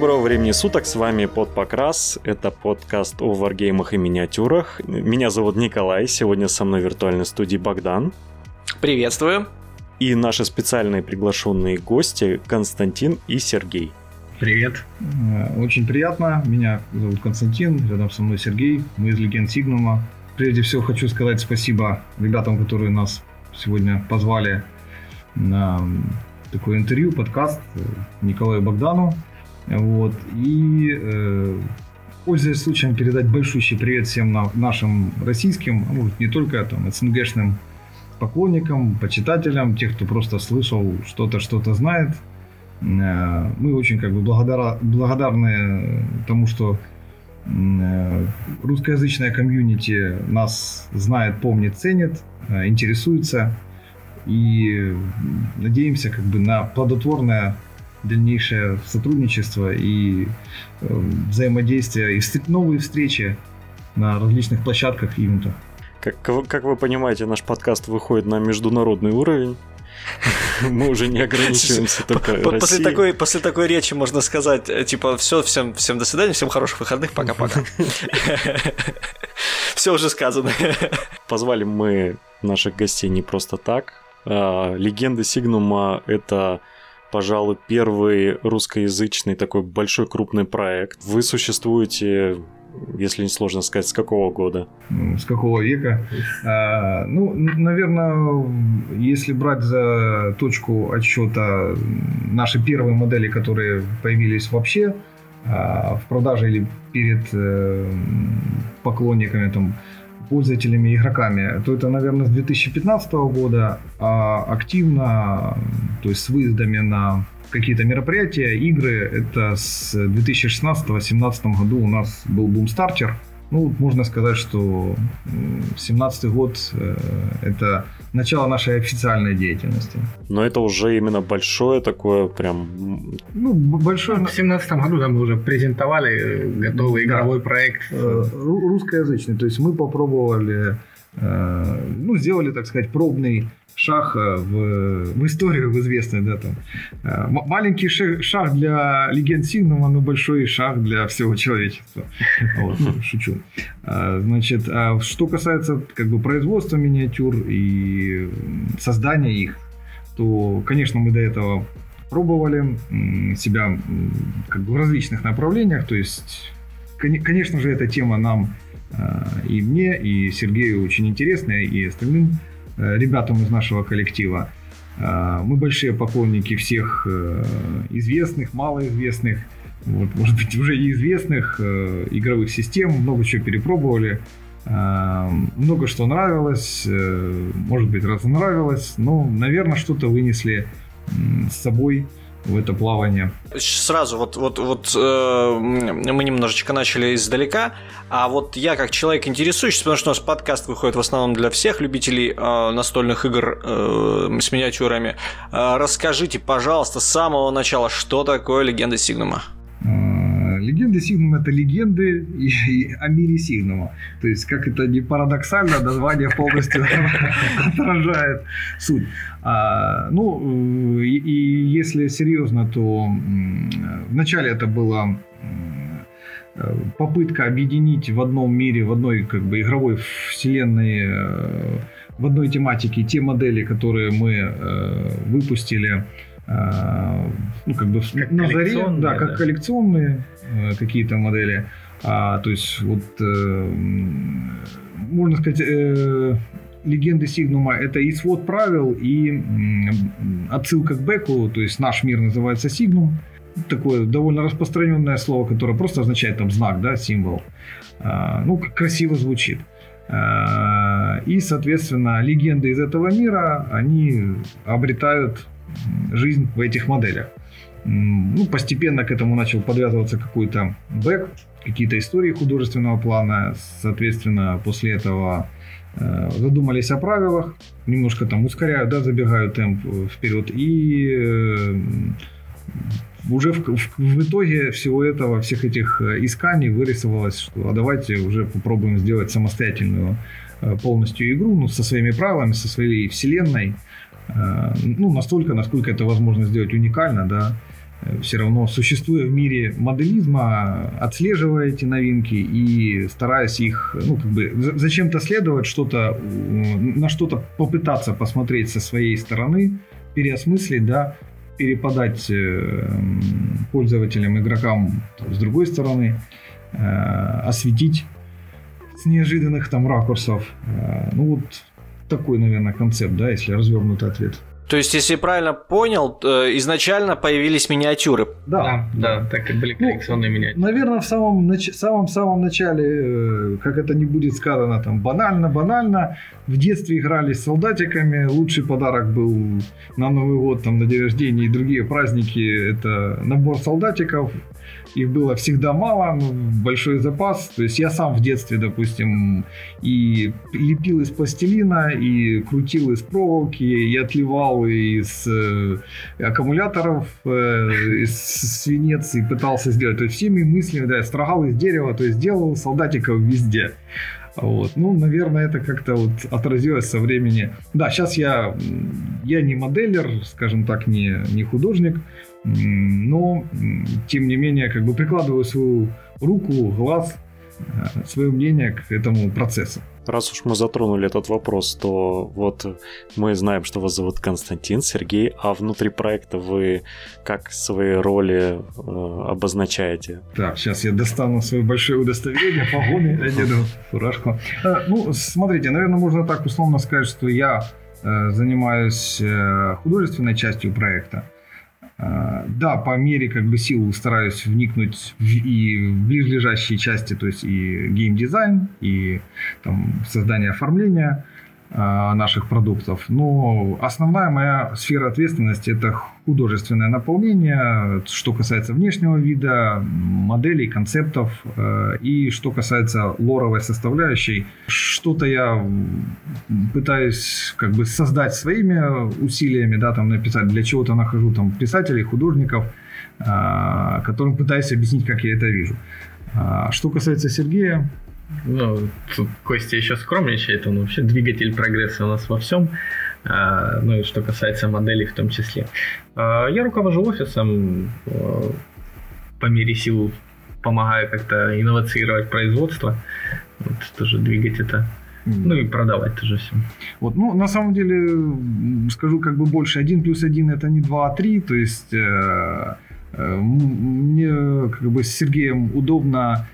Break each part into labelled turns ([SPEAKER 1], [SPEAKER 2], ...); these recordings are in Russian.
[SPEAKER 1] доброго времени суток, с вами Под Покрас, это подкаст о варгеймах и миниатюрах. Меня зовут Николай, сегодня со мной в виртуальной студии Богдан.
[SPEAKER 2] Приветствую.
[SPEAKER 1] И наши специальные приглашенные гости Константин и Сергей.
[SPEAKER 3] Привет.
[SPEAKER 4] Э, очень приятно. Меня зовут Константин, рядом со мной Сергей. Мы из Легенд Сигнума. Прежде всего хочу сказать спасибо ребятам, которые нас сегодня позвали на такое интервью, подкаст э, Николаю Богдану. Вот. И э, пользуясь случаем передать большущий привет всем на, нашим российским, а может не только там, СНГшным поклонникам, почитателям, тех, кто просто слышал что-то, что-то знает. Э, мы очень как бы благодара, благодарны тому, что э, русскоязычная комьюнити нас знает, помнит, ценит, э, интересуется. И надеемся как бы на плодотворное дальнейшее сотрудничество и взаимодействие, и новые встречи на различных площадках и ивентах.
[SPEAKER 1] Как, как вы понимаете, наш подкаст выходит на международный уровень. Мы уже не ограничиваемся только
[SPEAKER 2] после такой, после такой речи можно сказать, э, типа, все, всем, всем до свидания, всем хороших выходных, пока-пока. Все уже сказано.
[SPEAKER 1] Позвали мы наших гостей не просто так. А, Легенды Сигнума — это пожалуй, первый русскоязычный такой большой крупный проект. Вы существуете если не сложно сказать, с какого года?
[SPEAKER 4] С какого века? А, ну, наверное, если брать за точку отсчета наши первые модели, которые появились вообще а, в продаже или перед э, поклонниками, там, пользователями, игроками, то это, наверное, с 2015 года, а активно, то есть с выездами на какие-то мероприятия, игры. Это с 2016-2017 году у нас был бумстартер. Ну, можно сказать, что 2017 год э, – это начало нашей официальной деятельности.
[SPEAKER 1] Но это уже именно большое такое прям...
[SPEAKER 3] Ну, большое... В 2017 году да, мы уже презентовали э, готовый да. игровой проект.
[SPEAKER 4] Э, русскоязычный. То есть мы попробовали, ну, сделали, так сказать, пробный шаг э, в, в историю, в известную, да, там. Э, маленький шаг для легенд Сигнума, но большой шаг для всего человечества. Вот, шучу. Э, значит, а что касается как бы производства миниатюр и создания их, то, конечно, мы до этого пробовали себя как бы в различных направлениях, то есть, конечно же, эта тема нам и мне, и Сергею очень интересная, и остальным Э, ребятам из нашего коллектива. Э, мы большие поклонники всех э, известных, малоизвестных, вот, может быть, уже и известных игровых систем, много чего перепробовали. Много что нравилось, может быть, разонравилось, но, наверное, что-то вынесли с собой в это плавание.
[SPEAKER 2] Сразу, вот, вот, вот э, мы немножечко начали издалека, а вот я как человек интересующийся, потому что у нас подкаст выходит в основном для всех любителей э, настольных игр э, с миниатюрами, э, расскажите, пожалуйста, с самого начала, что такое Легенда Сигнума?
[SPEAKER 4] Легенды Сигнума это легенды и, и о мире Сигнума. То есть, как это не парадоксально, название полностью отражает суть. А, ну, и, и если серьезно, то вначале это было попытка объединить в одном мире, в одной как бы игровой вселенной, э, в одной тематике те модели, которые мы э, выпустили э, ну, как бы как на заре, да, как да. коллекционные какие-то модели. А, то есть вот э, можно сказать, э, легенды Сигнума это и свод правил, и э, отсылка к Беку, то есть наш мир называется Сигнум. Такое довольно распространенное слово, которое просто означает там знак, да, символ. А, ну, красиво звучит. А, и, соответственно, легенды из этого мира, они обретают жизнь в этих моделях. Ну, постепенно к этому начал подвязываться какой-то бэк, какие-то истории художественного плана. Соответственно, после этого э, задумались о правилах, немножко там ускоряют, да, забегают темп вперед. И э, уже в, в, в итоге всего этого, всех этих э, исканий вырисовалось, что а давайте уже попробуем сделать самостоятельную э, полностью игру, ну, со своими правилами, со своей вселенной, Э, ну, настолько, насколько это возможно сделать уникально, да, все равно существуя в мире моделизма, отслеживая эти новинки и стараясь их, ну, как бы, зачем-то следовать, что-то, на что-то попытаться посмотреть со своей стороны, переосмыслить, да, переподать э, пользователям, игрокам с другой стороны, э, осветить с неожиданных там ракурсов. Э, ну вот такой, наверное, концепт, да, если развернутый ответ.
[SPEAKER 2] То есть, если правильно понял, э, изначально появились миниатюры.
[SPEAKER 3] Да, да, да так и были ну, коллекционные ну, миниатюры.
[SPEAKER 4] Наверное, в самом, самом, самом начале, э, как это не будет сказано, там банально, банально, в детстве играли с солдатиками, лучший подарок был на Новый год, там, на день рождения и другие праздники, это набор солдатиков, их было всегда мало, но большой запас. То есть я сам в детстве, допустим, и лепил из пластилина, и крутил из проволоки, и отливал из э, аккумуляторов, э, из свинец, и пытался сделать. То есть всеми мыслями, да, я строгал из дерева, то есть делал солдатиков везде. Вот. Ну, наверное, это как-то вот отразилось со времени. Да, сейчас я, я не моделер, скажем так, не, не художник, но, тем не менее, как бы прикладываю свою руку, глаз, э, свое мнение к этому процессу.
[SPEAKER 1] Раз уж мы затронули этот вопрос, то вот мы знаем, что вас зовут Константин, Сергей, а внутри проекта вы как свои роли э, обозначаете?
[SPEAKER 4] Так, сейчас я достану свое большое удостоверение, погоны, одену фуражку. Э, ну, смотрите, наверное, можно так условно сказать, что я э, занимаюсь художественной частью проекта. А, да, по мере как бы сил стараюсь вникнуть в, и в ближайшие части, то есть и геймдизайн, и там, создание оформления. А, наших продуктов. Но основная моя сфера ответственности это художественное наполнение, что касается внешнего вида, моделей, концептов э, и что касается лоровой составляющей. Что-то я пытаюсь как бы создать своими усилиями, да, там написать, для чего-то нахожу там писателей, художников, э, которым пытаюсь объяснить, как я это вижу. Что касается Сергея,
[SPEAKER 3] ну, тут Костя еще скромничает, он вообще двигатель прогресса у нас во всем. А, ну и что касается моделей в том числе. А, я руковожу офисом, а, по мере сил помогаю как-то инновацировать производство. Вот тоже двигать это ну и продавать тоже все.
[SPEAKER 4] Вот, ну, на самом деле, скажу как бы больше. Один плюс один это не два, а три. То есть э, э, мне как бы с Сергеем удобно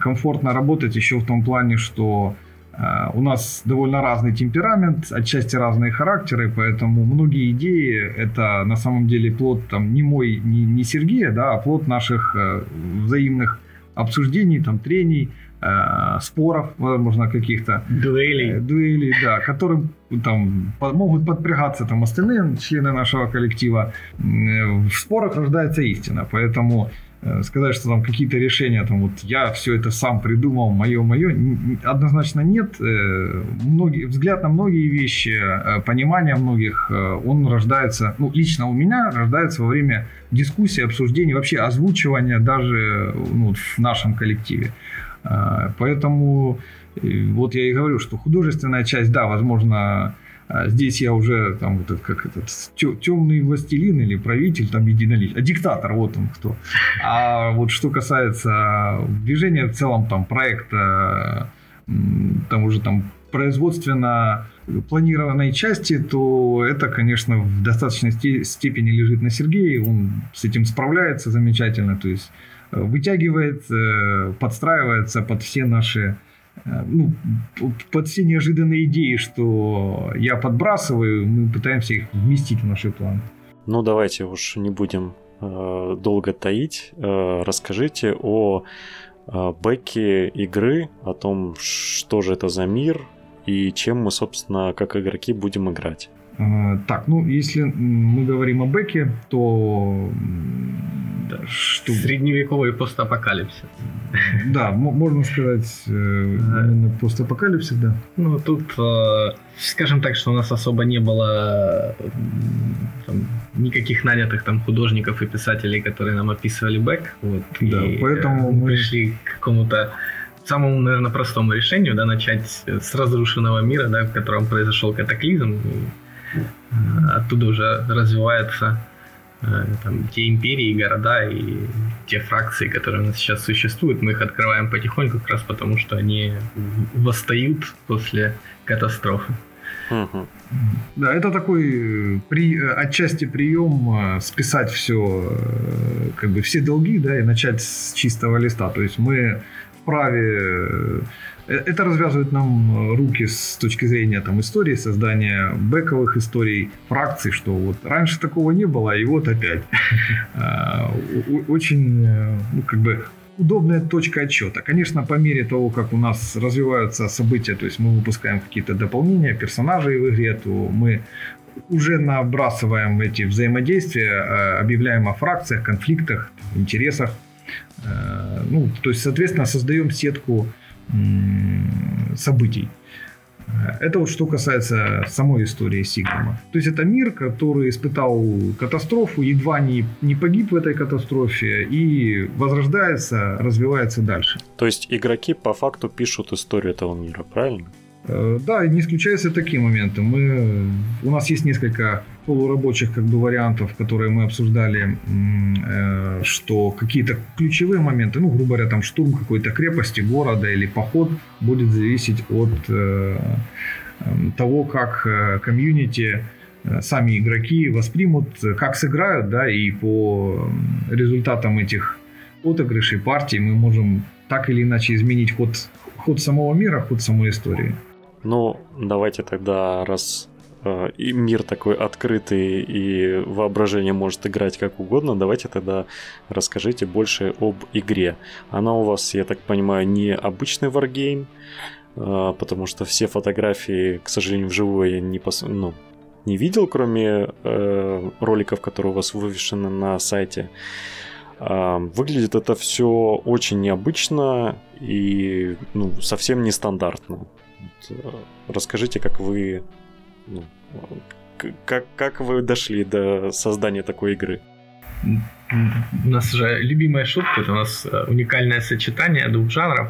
[SPEAKER 4] комфортно работать еще в том плане, что э, у нас довольно разный темперамент, отчасти разные характеры, поэтому многие идеи это на самом деле плод там не мой, не, не Сергея, да, а плод наших э, взаимных обсуждений, там, трений, споров, возможно, каких-то.
[SPEAKER 3] Дуэлей.
[SPEAKER 4] Дуэлей, да, которым там могут подпрягаться там остальные члены нашего коллектива. В спорах рождается истина, поэтому Э, сказать, что там какие-то решения, там вот я все это сам придумал, мое-мое, однозначно нет. Э, многие, взгляд на многие вещи, э, понимание многих, он рождается, ну, лично у меня рождается во время дискуссии, обсуждений, вообще озвучивания даже ну, в нашем коллективе. Поэтому вот я и говорю, что художественная часть, да, возможно, а здесь я уже там вот этот, как этот темный властелин или правитель там единоличный, а диктатор вот он кто. А вот что касается движения в целом там проекта, там уже там производственно планированной части, то это, конечно, в достаточной степени лежит на Сергее. Он с этим справляется замечательно. То есть э, вытягивает, э, подстраивается под все наши ну, под все неожиданные идеи, что я подбрасываю, мы пытаемся их вместить в наши планы.
[SPEAKER 1] Ну, давайте уж не будем э, долго таить. Э, расскажите о э, бэке игры, о том, что же это за мир и чем мы, собственно, как игроки будем играть.
[SPEAKER 4] Э, так, ну, если мы говорим о бэке, то
[SPEAKER 3] что... Средневековый постапокалипсис.
[SPEAKER 4] Да, можно сказать, э, именно постапокалипсис, да.
[SPEAKER 3] Ну, тут, э, скажем так, что у нас особо не было там, никаких нанятых там художников и писателей, которые нам описывали бэк. Вот,
[SPEAKER 4] да, и поэтому
[SPEAKER 3] мы пришли к какому-то самому, наверное, простому решению, да, начать с разрушенного мира, да, в котором произошел катаклизм. И оттуда уже развивается Э, там, те империи, города и те фракции, которые у нас сейчас существуют, мы их открываем потихоньку как раз потому, что они восстают после катастрофы.
[SPEAKER 4] Да, это такой э, при, э, отчасти прием списать все, как бы все долги, да, и начать с чистого листа. То есть мы вправе Э, это развязывает нам э, руки с точки зрения там, истории, создания бэковых историй, фракций, что вот раньше такого не было, и вот опять. А, очень э, ну, как бы удобная точка отчета. Конечно, по мере того, как у нас развиваются события, то есть мы выпускаем какие-то дополнения, персонажей в игре, то мы уже набрасываем эти взаимодействия, объявляем о фракциях, конфликтах, интересах. Ну, то есть, соответственно, создаем сетку событий. Это вот что касается самой истории Сигма. То есть это мир, который испытал катастрофу, едва не, не погиб в этой катастрофе и возрождается, развивается дальше.
[SPEAKER 1] То есть игроки по факту пишут историю этого мира, правильно?
[SPEAKER 4] Э, да, не исключаются такие моменты. Мы, у нас есть несколько полурабочих как бы вариантов, которые мы обсуждали, э, что какие-то ключевые моменты, ну, грубо говоря, там штурм какой-то крепости, города или поход будет зависеть от э, эм, того, как комьюнити сами игроки воспримут, как сыграют, да, и по результатам этих отыгрышей партий мы можем так или иначе изменить ход, ход самого мира, ход самой истории.
[SPEAKER 1] Ну, давайте тогда, раз э, и мир такой открытый и воображение может играть как угодно, давайте тогда расскажите больше об игре. Она у вас, я так понимаю, не обычный варгейм, э, потому что все фотографии, к сожалению, вживую я не, пос... ну, не видел, кроме э, роликов, которые у вас вывешены на сайте. Э, выглядит это все очень необычно и ну, совсем нестандартно. Э, расскажите, как вы, ну, как, как вы дошли до создания такой игры?
[SPEAKER 3] У нас же любимая шутка, это у нас э, уникальное сочетание двух жанров.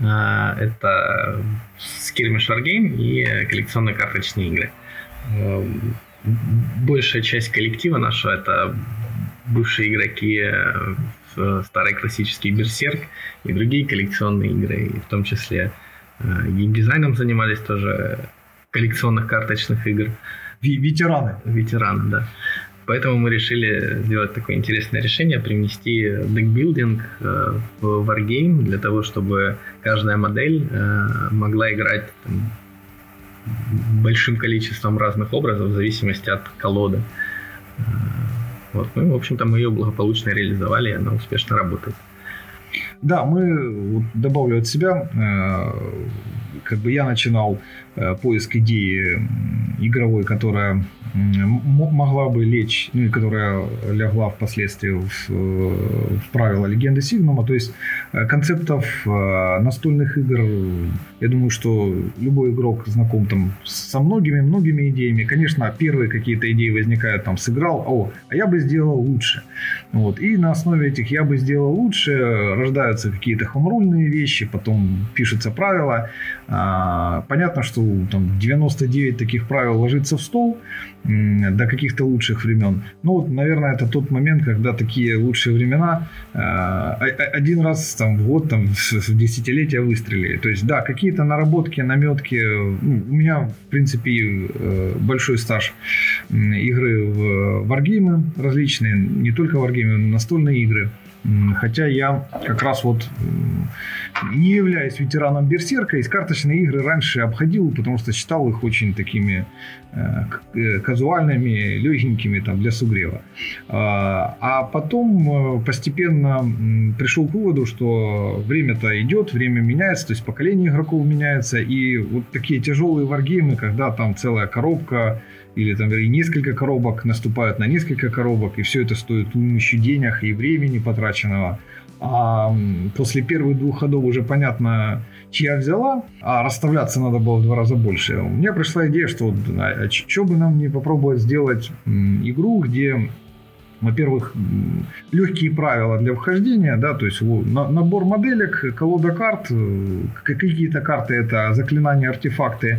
[SPEAKER 3] Э, это скирмиш Wargame и коллекционные карточные игры. Большая часть коллектива нашего это бывшие игроки в старый классический Берсерк и другие коллекционные игры, в том числе Э, геймдизайном занимались тоже коллекционных карточных игр.
[SPEAKER 4] Ветераны.
[SPEAKER 3] Ветераны, да. Поэтому мы решили сделать такое интересное решение, привнести декбилдинг э, в Wargame для того, чтобы каждая модель э, могла играть там, большим количеством разных образов в зависимости от колоды. Вот, ну, в общем-то, мы ее благополучно реализовали, и она успешно работает.
[SPEAKER 4] Да, мы, вот, добавлю от себя, э, как бы я начинал э, поиск идеи игровой, которая могла бы лечь, ну и которая лягла впоследствии в, в правила легенды Сигнума. То есть э, концептов э, настольных игр, я думаю, что любой игрок знаком там со многими-многими идеями. Конечно, первые какие-то идеи возникают там, сыграл, о, а я бы сделал лучше. Вот. И на основе этих я бы сделал лучше рождаются какие-то хомрульные вещи, потом пишутся правила. А, понятно, что там 99 таких правил ложится в стол, до каких-то лучших времен. Ну вот, наверное, это тот момент, когда такие лучшие времена э, один раз там, в год, там, в десятилетия выстрелили. То есть, да, какие-то наработки, наметки. Ну, у меня, в принципе, э, большой стаж игры в варгеймы различные, не только варгеймы, настольные игры. Хотя я как раз вот не являюсь ветераном Берсерка, из карточные игры раньше обходил, потому что считал их очень такими э, э, казуальными, легенькими там, для сугрева. А, а потом э, постепенно пришел к выводу, что время-то идет, время меняется, то есть поколение игроков меняется, и вот такие тяжелые варгеймы, когда там целая коробка, или там и несколько коробок наступают на несколько коробок, и все это стоит уймущу денег и времени потраченного. А после первых двух ходов уже понятно, чья взяла, а расставляться надо было в два раза больше. У меня пришла идея, что а, а что бы нам не попробовать сделать игру, где во-первых, легкие правила для вхождения, да, то есть набор моделек, колода карт, э, какие-то карты это заклинания, артефакты,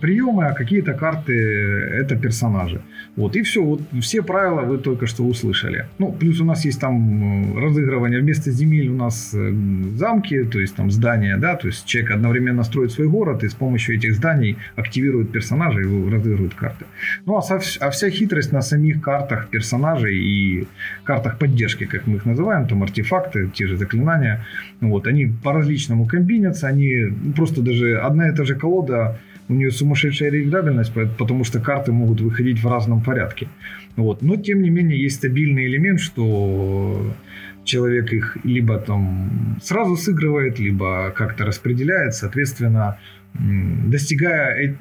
[SPEAKER 4] приемы, а какие-то карты это персонажи. Вот, и все, вот все правила вы только что услышали. Ну, плюс у нас есть там э, разыгрывание вместо земель у нас э, замки, то есть там здания, да, то есть человек одновременно строит свой город и с помощью этих зданий активирует персонажей и разыгрывает карты. Ну, а, со, а вся хитрость на самих картах персонажей и картах поддержки, как мы их называем, там артефакты, те же заклинания, вот, они по-различному комбинятся, они просто даже одна и та же колода у нее сумасшедшая реиграбельность, потому что карты могут выходить в разном порядке. Вот. Но, тем не менее, есть стабильный элемент, что человек их либо там сразу сыгрывает, либо как-то распределяет, соответственно, достигая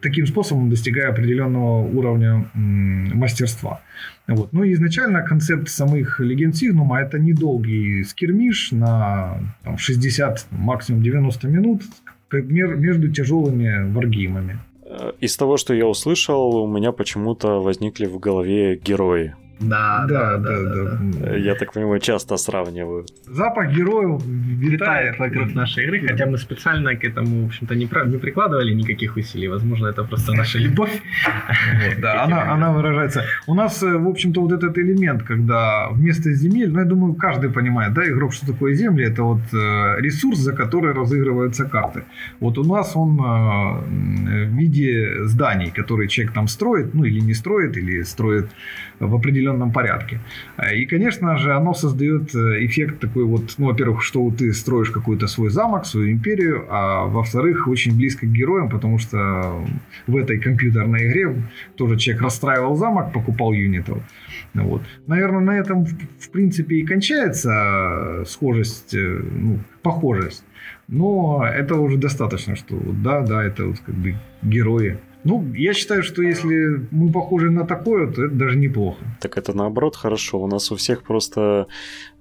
[SPEAKER 4] таким способом достигая определенного уровня мастерства. Вот. Ну изначально концепт самых легенд Сигнума это недолгий скирмиш на там, 60, максимум 90 минут, между тяжелыми варгеймами.
[SPEAKER 1] Э, из того, что я услышал, у меня почему-то возникли в голове герои.
[SPEAKER 3] Да, да, да, да,
[SPEAKER 1] да. Я так понимаю, часто сравниваю.
[SPEAKER 4] Запах героев
[SPEAKER 3] витает вокруг нашей игры, хотя мы специально к этому, в общем-то, не, не прикладывали никаких усилий. Возможно, это просто наша любовь.
[SPEAKER 4] Да, она, она выражается. У нас, э, в общем-то, вот этот элемент, когда вместо земель, ну, я думаю, каждый понимает, да, игрок, что такое земли, это вот э, ресурс, за который разыгрываются карты. Вот у нас он э, в виде зданий, которые человек там строит, ну, или не строит, или строит в определенном порядке. И, конечно же, оно создает э, эффект такой вот, ну, во-первых, что ты строишь какой-то свой замок, свою империю, а во-вторых, очень близко к героям, потому что в этой компьютерной игре тоже человек расстраивал замок, покупал юнитов. Вот. Наверное, на этом, в принципе, и кончается схожесть, э, ну, похожесть. Но это уже достаточно, что да, да, это вот как бы герои. Ну, я считаю, что если мы похожи на такое, то это даже неплохо.
[SPEAKER 1] Так это наоборот хорошо. У нас у всех просто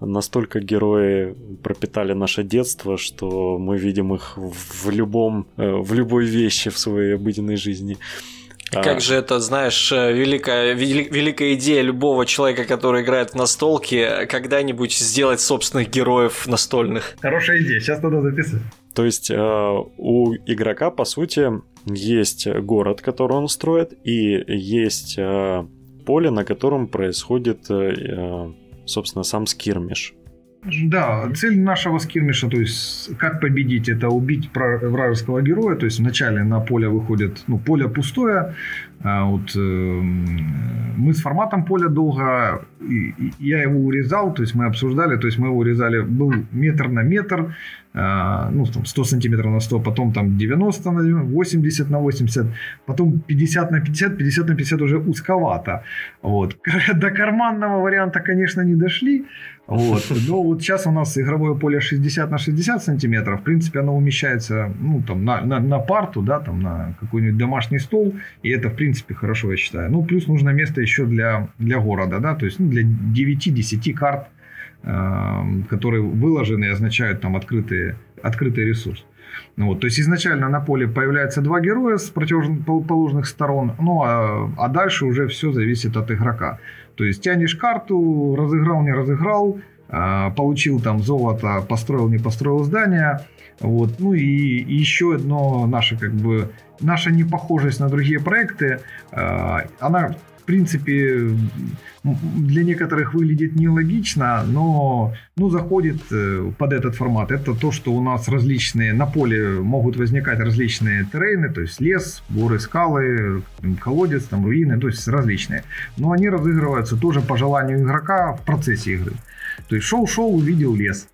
[SPEAKER 1] настолько герои пропитали наше детство, что мы видим их в любом, э, в любой вещи в своей обыденной жизни.
[SPEAKER 2] А. Как же это, знаешь, э, великая, великая идея любого человека, который играет в настолки, когда-нибудь сделать собственных героев настольных.
[SPEAKER 4] Хорошая идея, сейчас надо записать.
[SPEAKER 1] То есть э, у игрока, по сути, есть город, который он строит, и есть э, поле, на котором происходит, э, собственно, сам скирмиш.
[SPEAKER 4] Да, цель нашего скирмиша, то есть как победить, это убить вражеского героя. То есть вначале на поле выходит, ну, поле пустое. А вот, мы с форматом поля долго, я его урезал, то есть мы обсуждали, то есть мы его урезали, был метр на метр, э, ну, там 100 сантиметров на 100, потом там 90 на 90, 80 на 80, потом 50 на 50, 50 на 50 уже узковато. Вот. До карманного варианта, конечно, не дошли, вот. Но вот сейчас у нас игровое поле 60 на 60 сантиметров. В принципе, оно умещается ну, там, на, на, на парту, да, там, на какой-нибудь домашний стол. И это, в принципе, хорошо, я считаю. Ну, плюс нужно место еще для, для города, да, то есть ну, для 9-10 карт, э, которые выложены и означают там открытый, открытый ресурс. Ну, вот, то есть изначально на поле появляется два героя с противоположных сторон, ну а, а дальше уже все зависит от игрока. То есть тянешь карту, разыграл, не разыграл, а, получил там золото, построил, не построил здание. Вот. Ну и, и еще одно наше как бы наша непохожесть на другие проекты, а, она принципе, для некоторых выглядит нелогично, но ну, заходит э, под этот формат. Это то, что у нас различные, на поле могут возникать различные террейны, то есть лес, горы, скалы, колодец, там, руины, то есть различные. Но они разыгрываются тоже по желанию игрока в процессе игры. То есть шел-шел, увидел лес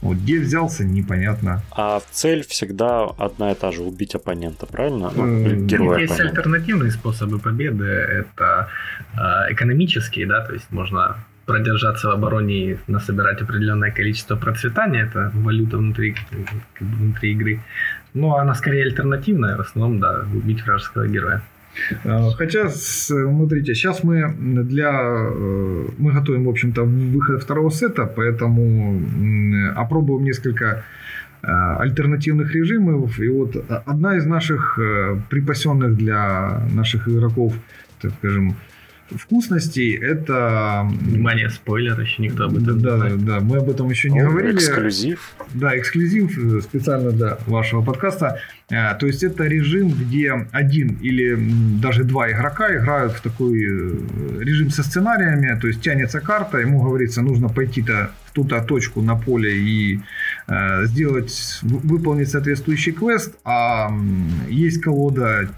[SPEAKER 4] вот где взялся, непонятно.
[SPEAKER 1] А цель всегда одна и та же, убить оппонента, правильно?
[SPEAKER 3] Ну, героя Есть оппонента. альтернативные способы победы, это э, экономические, да, то есть можно продержаться в обороне и насобирать определенное количество процветания, это валюта внутри, внутри игры. Ну, она скорее альтернативная, в основном, да, убить вражеского героя.
[SPEAKER 4] А, хотя, смотрите, сейчас мы для... Э, мы готовим, в общем-то, выход второго сета, поэтому опробуем несколько а, альтернативных режимов. И вот одна из наших э, припасенных для наших игроков, так скажем, вкусностей это...
[SPEAKER 3] Внимание, спойлер, еще никто об этом
[SPEAKER 4] да,
[SPEAKER 3] не знает.
[SPEAKER 4] Да, мы об этом еще не
[SPEAKER 1] О,
[SPEAKER 4] говорили.
[SPEAKER 1] Эксклюзив.
[SPEAKER 4] Да, эксклюзив э, специально для вашего подкаста. Э, То есть это режим, где один или даже два игрока играют в такой э, режим со сценариями. То есть тянется карта, ему говорится, нужно пойти-то ту-то точку на поле и э, сделать, выполнить соответствующий квест. А есть колода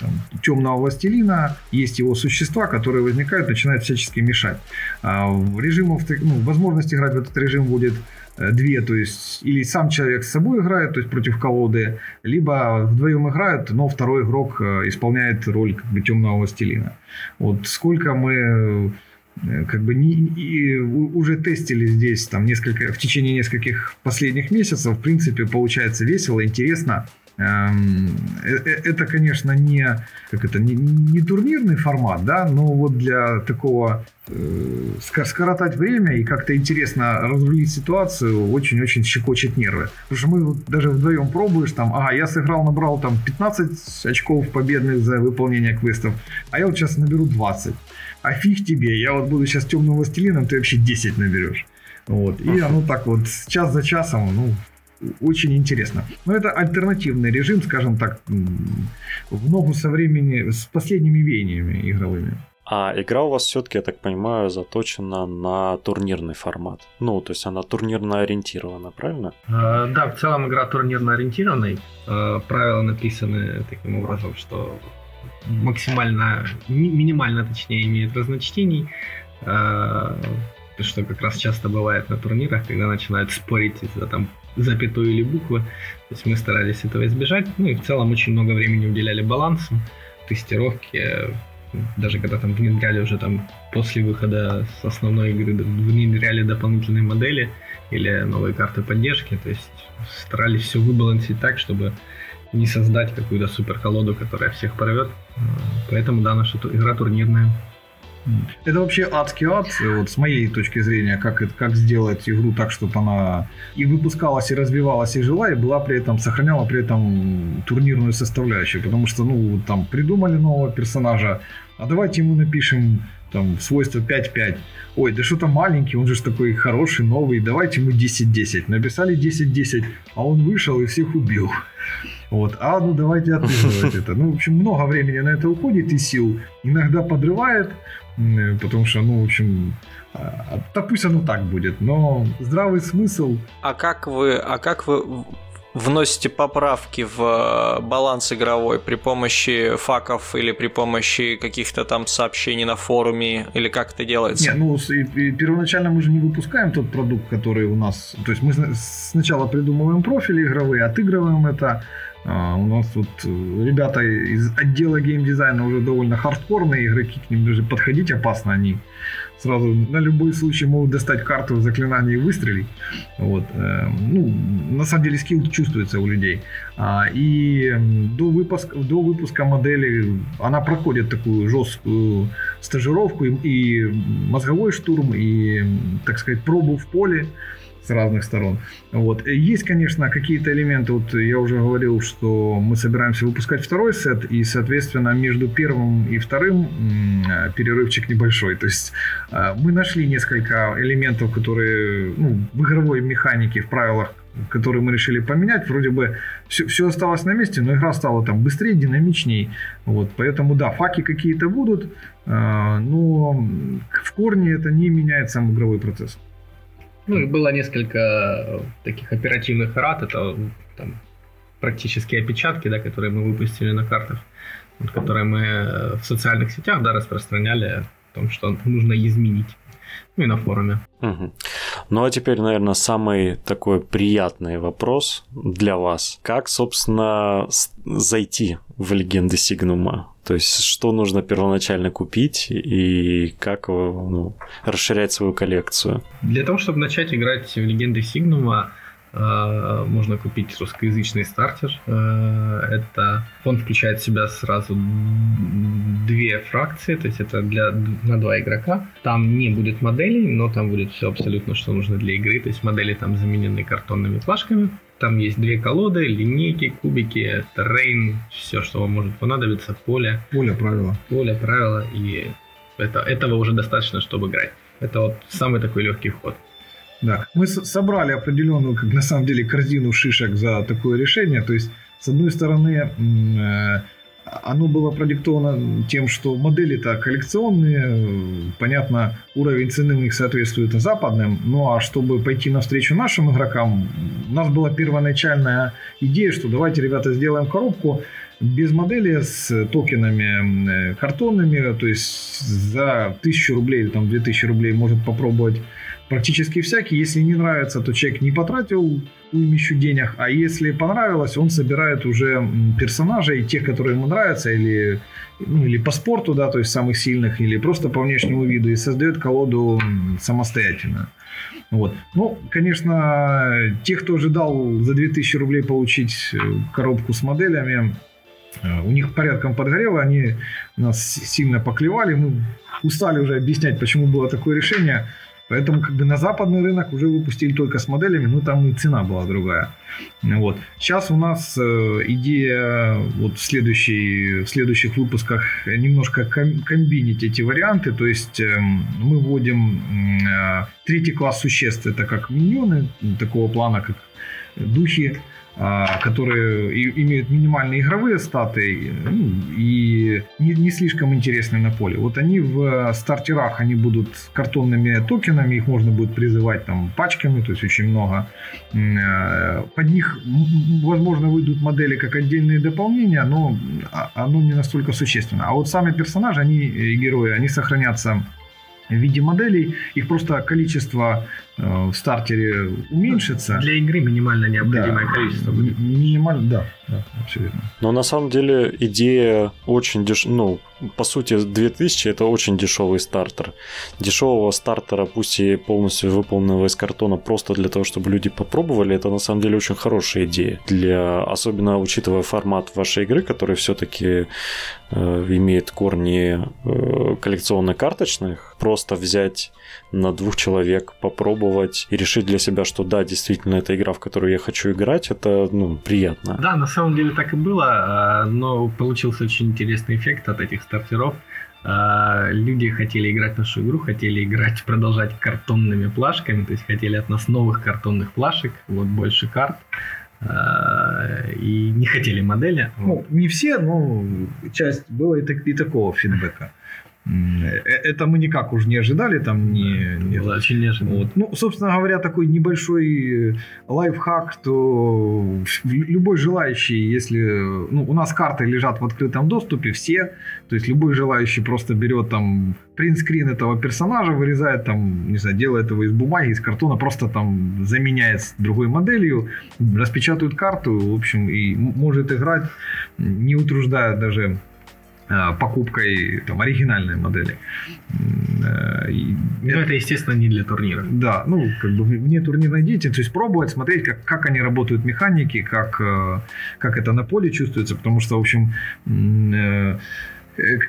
[SPEAKER 4] там, темного властелина, есть его существа, которые возникают, начинают всячески мешать. А, режимов, ну, возможность играть в этот режим будет э, две, то есть или сам человек с собой играет, то есть против колоды, либо вдвоем играют, но второй игрок э, исполняет роль как бы темного властелина. Вот сколько мы как бы не, и уже тестили здесь там несколько в течение нескольких последних месяцев, в принципе, получается весело, интересно. Эм, э- э- Это, конечно, не как это не, не турнирный формат, да, но вот для такого э, скоротать время и как-то интересно разрулить ситуацию очень-очень щекочет нервы. Потому что мы даже вдвоем пробуешь, там, ага, я сыграл, набрал там 15 очков победных за выполнение квестов, а я вот сейчас наберу 20. А фиг тебе, я вот буду сейчас темным властелином, ты вообще 10 наберешь. Вот. И оно так вот час за часом, ну, очень интересно. Но это альтернативный режим, скажем так, в ногу со времени, с последними веяниями игровыми.
[SPEAKER 1] А игра у вас все-таки, я так понимаю, заточена на турнирный формат. Ну, то есть она турнирно ориентирована, правильно?
[SPEAKER 3] Э, Да, в целом игра турнирно ориентированная. Э, Правила написаны таким образом, что максимально, ми- минимально, точнее, имеет разночтений. Э, Что как раз часто бывает на турнирах, когда начинают спорить из-за там запятой или буквы. То есть мы старались этого избежать. Ну и в целом очень много времени уделяли балансу, тестировке. Даже когда там внедряли уже там после выхода с основной игры, внедряли дополнительные модели или новые карты поддержки. То есть старались все выбалансить так, чтобы не создать какую-то супер колоду, которая всех порвет. Поэтому да, наша игра турнирная.
[SPEAKER 4] Это вообще адский ад, вот с моей точки зрения, как, как сделать игру так, чтобы она и выпускалась, и развивалась, и жила, и была при этом, сохраняла при этом турнирную составляющую. Потому что, ну, там придумали нового персонажа, а давайте ему напишем там свойство 5-5. Ой, да что-то маленький, он же такой хороший, новый, давайте ему 10-10. Написали 10-10, а он вышел и всех убил. Вот. А ну давайте отыгрывать это. Ну, в общем, много времени на это уходит и сил. Иногда подрывает, потому что, ну, в общем, а, да пусть оно так будет, но здравый смысл
[SPEAKER 2] А как вы, а как вы вносите поправки в э, баланс игровой при помощи факов или при помощи каких-то там сообщений на форуме или как это делается?
[SPEAKER 4] Не, ну первоначально мы же не выпускаем тот продукт, который у нас. То есть мы сна- сначала придумываем профили игровые, отыгрываем это. А, у нас вот э, ребята из отдела геймдизайна уже довольно хардкорные игроки, к ним даже подходить опасно, они сразу на любой случай могут достать карту в заклинании и выстрелить. Вот. э, Ну, на самом деле скилл чувствуется у людей. А, И до выпуска, до выпуска модели она проходит такую жесткую стажировку и, и мозговой штурм, и, так сказать, пробу в поле с разных сторон. Вот. Есть, конечно, какие-то элементы, вот я уже говорил, что мы собираемся выпускать второй сет, и, соответственно, между первым и вторым перерывчик небольшой. То есть э, мы нашли несколько элементов, которые ну, в игровой механике, в правилах, которые мы решили поменять. Вроде бы все, все осталось на месте, но игра стала там быстрее, динамичней. Вот, поэтому да, факи какие-то будут, э, но в корне это не меняет сам игровой процесс.
[SPEAKER 3] Ну и было несколько э, таких оперативных рад, это там, практически опечатки, да, которые мы выпустили на картах, вот, которые мы э, в социальных сетях да, распространяли о том, что нужно изменить. Ну и на форуме.
[SPEAKER 1] Мгм. Ну а теперь, наверное, самый такой приятный вопрос для вас. Как, собственно, зайти в легенды Сигнума? То есть, что нужно первоначально купить и как ну, расширять свою коллекцию?
[SPEAKER 3] Для того, чтобы начать играть в легенды Сигнума, можно купить русскоязычный стартер. Э, Это он включает в себя сразу две фракции, то есть это для на два игрока. Там не будет моделей, но там будет все абсолютно, что нужно для игры. То есть модели там заменены картонными плашками. Там есть две колоды, линейки, кубики, террейн, все, что вам может понадобиться, поле
[SPEAKER 4] Поле правила.
[SPEAKER 3] поле, правила и Это, этого уже достаточно, чтобы играть. Это вот самый такой легкий вход.
[SPEAKER 4] Да, мы собрали определенную, как на самом деле, корзину шишек за такое решение. То есть, с одной стороны, э, оно было продиктовано тем, что модели-то коллекционные, понятно, уровень цены у них соответствует западным, ну а чтобы пойти навстречу нашим игрокам, у нас была первоначальная идея, что давайте, ребята, сделаем коробку без модели с токенами картонными, то есть за 1000 рублей или там 2000 рублей может попробовать практически всякий. Если не нравится, то человек не потратил уймищу денег, а если понравилось, он собирает уже персонажей, тех, которые ему нравятся, или, ну, или по спорту, да, то есть самых сильных, или просто по внешнему виду, и создает колоду самостоятельно. Вот. Ну, конечно, те, кто ожидал за 2000 рублей получить э, коробку с моделями, э, у них порядком подгорело, они нас сильно поклевали, мы устали уже объяснять, почему было такое решение. Поэтому как бы на западный рынок уже выпустили только с моделями, но там и цена была другая. Вот. Сейчас у нас э, идея вот в, следующей, в следующих выпусках немножко комбинить эти варианты. То есть э, мы вводим э, третий класс существ, это как миньоны такого плана, как духи, которые имеют минимальные игровые статы ну, и не, не слишком интересны на поле. Вот они в стартерах, они будут картонными токенами, их можно будет призывать там пачками, то есть очень много. Э, под них, возможно, выйдут модели как отдельные дополнения, но оно не настолько существенно. А вот сами персонажи, они и герои, они сохранятся в виде моделей. Их просто количество э, в стартере уменьшится.
[SPEAKER 3] Для игры минимально необходимое
[SPEAKER 4] да,
[SPEAKER 3] количество будет.
[SPEAKER 4] Минимально, да, да, верно.
[SPEAKER 1] Но на самом деле идея очень деш... ну, по сути, 2000 это очень дешевый стартер. Дешевого стартера, пусть и полностью выполненного из картона, просто для того, чтобы люди попробовали, это на самом деле очень хорошая идея. Для, особенно учитывая формат вашей игры, который все-таки э, имеет корни э, коллекционно-карточных, просто взять на двух человек, попробовать и решить для себя, что да, действительно, это игра, в которую я хочу играть, это ну, приятно.
[SPEAKER 3] Да, на самом деле так и было, а, но получился очень интересный эффект от этих стартеров. А, люди хотели играть в нашу игру, хотели играть, продолжать картонными плашками, то есть хотели от нас новых картонных плашек, вот больше карт а, и не хотели модели.
[SPEAKER 4] Ну, не все, но часть было и, так, и такого фидбэка. Э, это мы никак уже не ожидали, там не,
[SPEAKER 3] не... Было очень неожиданно.
[SPEAKER 4] Вот. Ну, собственно говоря, такой небольшой э, лайфхак, то любой желающий, если ну, у нас карты лежат в открытом доступе, все, то есть любой желающий просто берет там принтскрин этого персонажа, вырезает там, не знаю, делает его из бумаги, из картона, просто там заменяет с другой моделью, распечатывает карту, в общем, и может играть, не утруждая даже Э, покупкой там, оригинальной модели.
[SPEAKER 3] Э, ну, это, естественно, не для турнира.
[SPEAKER 4] Да, ну, как бы вне турнирной деятельности, то есть пробовать, смотреть, как, как они работают, механики, как, э, как это на поле чувствуется, потому что, в общем, Э,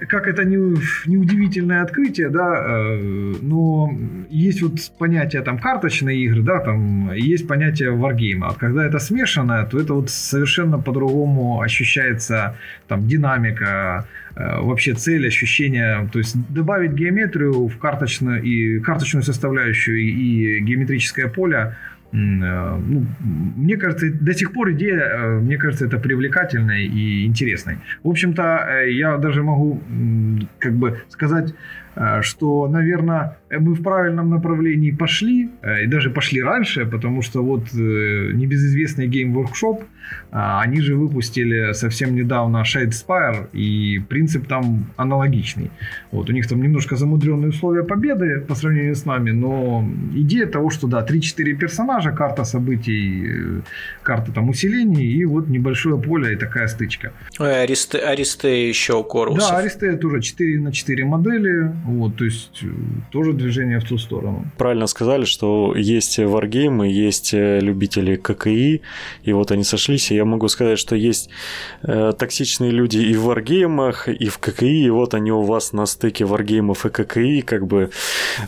[SPEAKER 4] как это не, не удивительное открытие, да, э, но есть вот понятие там карточные игры, да, там есть понятие варгейма. Когда это смешанное, то это вот совершенно по-другому ощущается там динамика, э, вообще цель, ощущение, то есть добавить геометрию в карточную и карточную составляющую и геометрическое поле ну, мне кажется, до сих пор идея, э, мне кажется, это привлекательной и интересной. В общем-то, э, я даже могу как бы сказать Э, что, наверное, мы в правильном направлении пошли, э, и даже пошли раньше, потому что вот э, небезызвестный Game Workshop, они же выпустили совсем недавно Shadespire, и принцип там аналогичный. Вот, у них там немножко замудренные условия победы по сравнению с нами, но идея того, что да, 3-4 персонажа, карта событий, карта там усилений, и вот небольшое поле и такая стычка.
[SPEAKER 2] Аристе, Аристе еще Корус.
[SPEAKER 4] Да, Аристе тоже 4 на 4 модели, вот, то есть э, тоже движение в ту сторону.
[SPEAKER 1] Правильно сказали, что есть варгеймы, есть э, любители ККИ, и вот они сошлись, и я могу сказать, что есть э, токсичные люди и в варгеймах, и в ККИ, и вот они у вас на стыке варгеймов и ККИ как бы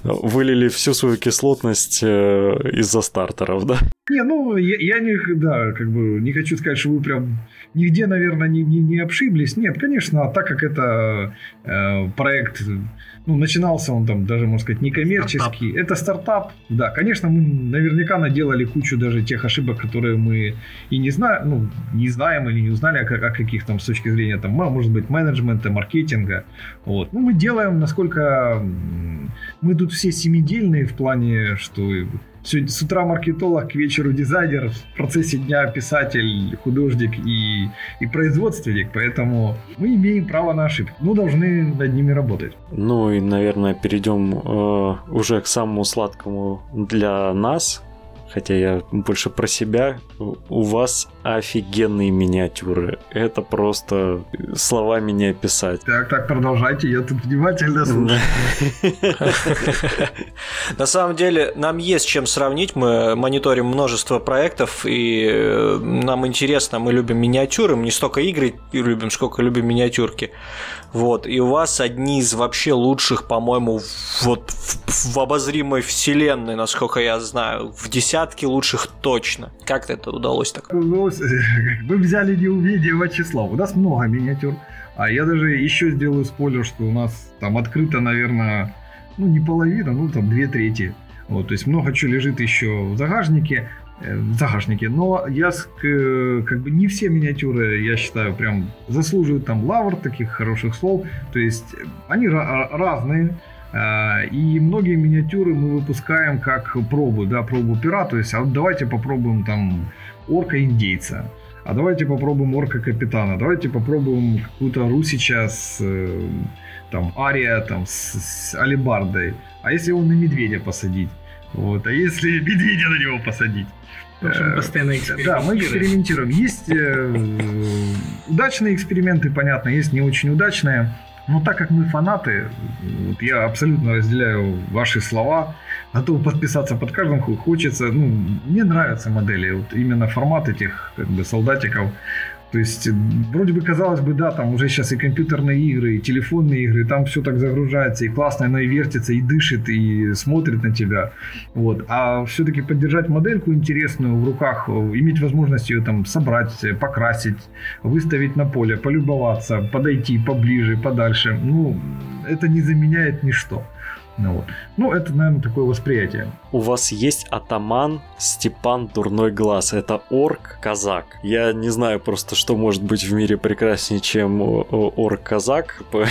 [SPEAKER 1] э, вылили всю свою кислотность э, из-за стартеров, да?
[SPEAKER 4] Не, ну, я, я не, да, как бы не хочу сказать, что вы прям нигде, наверное, не, не, не обшиблись. Нет, конечно, а так как это э, проект, ну, начинался он там даже, можно сказать, некоммерческий. Стартап. Это стартап, да. Конечно, мы наверняка наделали кучу даже тех ошибок, которые мы и не знаем, ну, не знаем или не узнали о, о каких там с точки зрения, там, может быть, менеджмента, маркетинга. Вот. Ну, мы делаем, насколько мы тут все семидельные в плане, что с утра маркетолог, к вечеру дизайнер, в процессе дня писатель, художник и, и производственник, поэтому мы имеем право на ошибки, ну, должны над ними работать.
[SPEAKER 1] Ну и, наверное, перейдем э, уже к самому сладкому для нас, хотя я больше про себя, у вас офигенные миниатюры. Это просто словами не описать.
[SPEAKER 4] Так, так, продолжайте, я тут внимательно слушаю.
[SPEAKER 2] На самом деле, нам есть чем сравнить. Мы мониторим множество проектов, и э, нам интересно, мы любим миниатюры, мы не столько игры любим, сколько любим миниатюрки. Вот, и у вас одни из вообще лучших, по-моему, вот в, в обозримой вселенной, насколько я знаю, в десятке лучших точно. Как это удалось так?
[SPEAKER 4] Ну, вы взяли не увидев число. У нас много миниатюр. А я даже еще сделаю спойлер, что у нас там открыто, наверное, ну не половина, ну там две трети. Вот, то есть много чего лежит еще в загажнике. Э, в загашнике. Но я как бы не все миниатюры, я считаю, прям заслуживают там лавр, таких хороших слов. То есть они разные. А, и многие миниатюры мы выпускаем как пробу, да, пробу пера. То есть, а вот давайте попробуем там орка-индейца. А давайте попробуем орка-капитана. Давайте попробуем какую-то русича с э, там ария там с, с алибардой. А если его на медведя посадить? Вот. А если медведя на него посадить?
[SPEAKER 3] В общем, постоянно
[SPEAKER 4] экспериментируем. Да, мы экспериментируем. Есть э, удачные эксперименты, понятно, есть не очень удачные. Но так как мы фанаты, вот я абсолютно разделяю ваши слова, готов подписаться под каждым, хочется, ну, мне нравятся модели, вот именно формат этих как бы солдатиков, то есть, э, вроде бы казалось бы, да, там уже сейчас и компьютерные игры, и телефонные игры, там все так загружается, и классно, оно и вертится, и дышит, и смотрит на тебя. Вот. А все-таки поддержать модельку интересную в руках, иметь возможность ее там собрать, покрасить, выставить на поле, полюбоваться, подойти поближе, подальше, ну, это не заменяет ничто. Ну, вот. ну, это, наверное, такое восприятие.
[SPEAKER 1] У вас есть атаман Степан Дурной Глаз. Это орк-казак. Я не знаю просто, что может быть в мире прекраснее, чем орк-казак.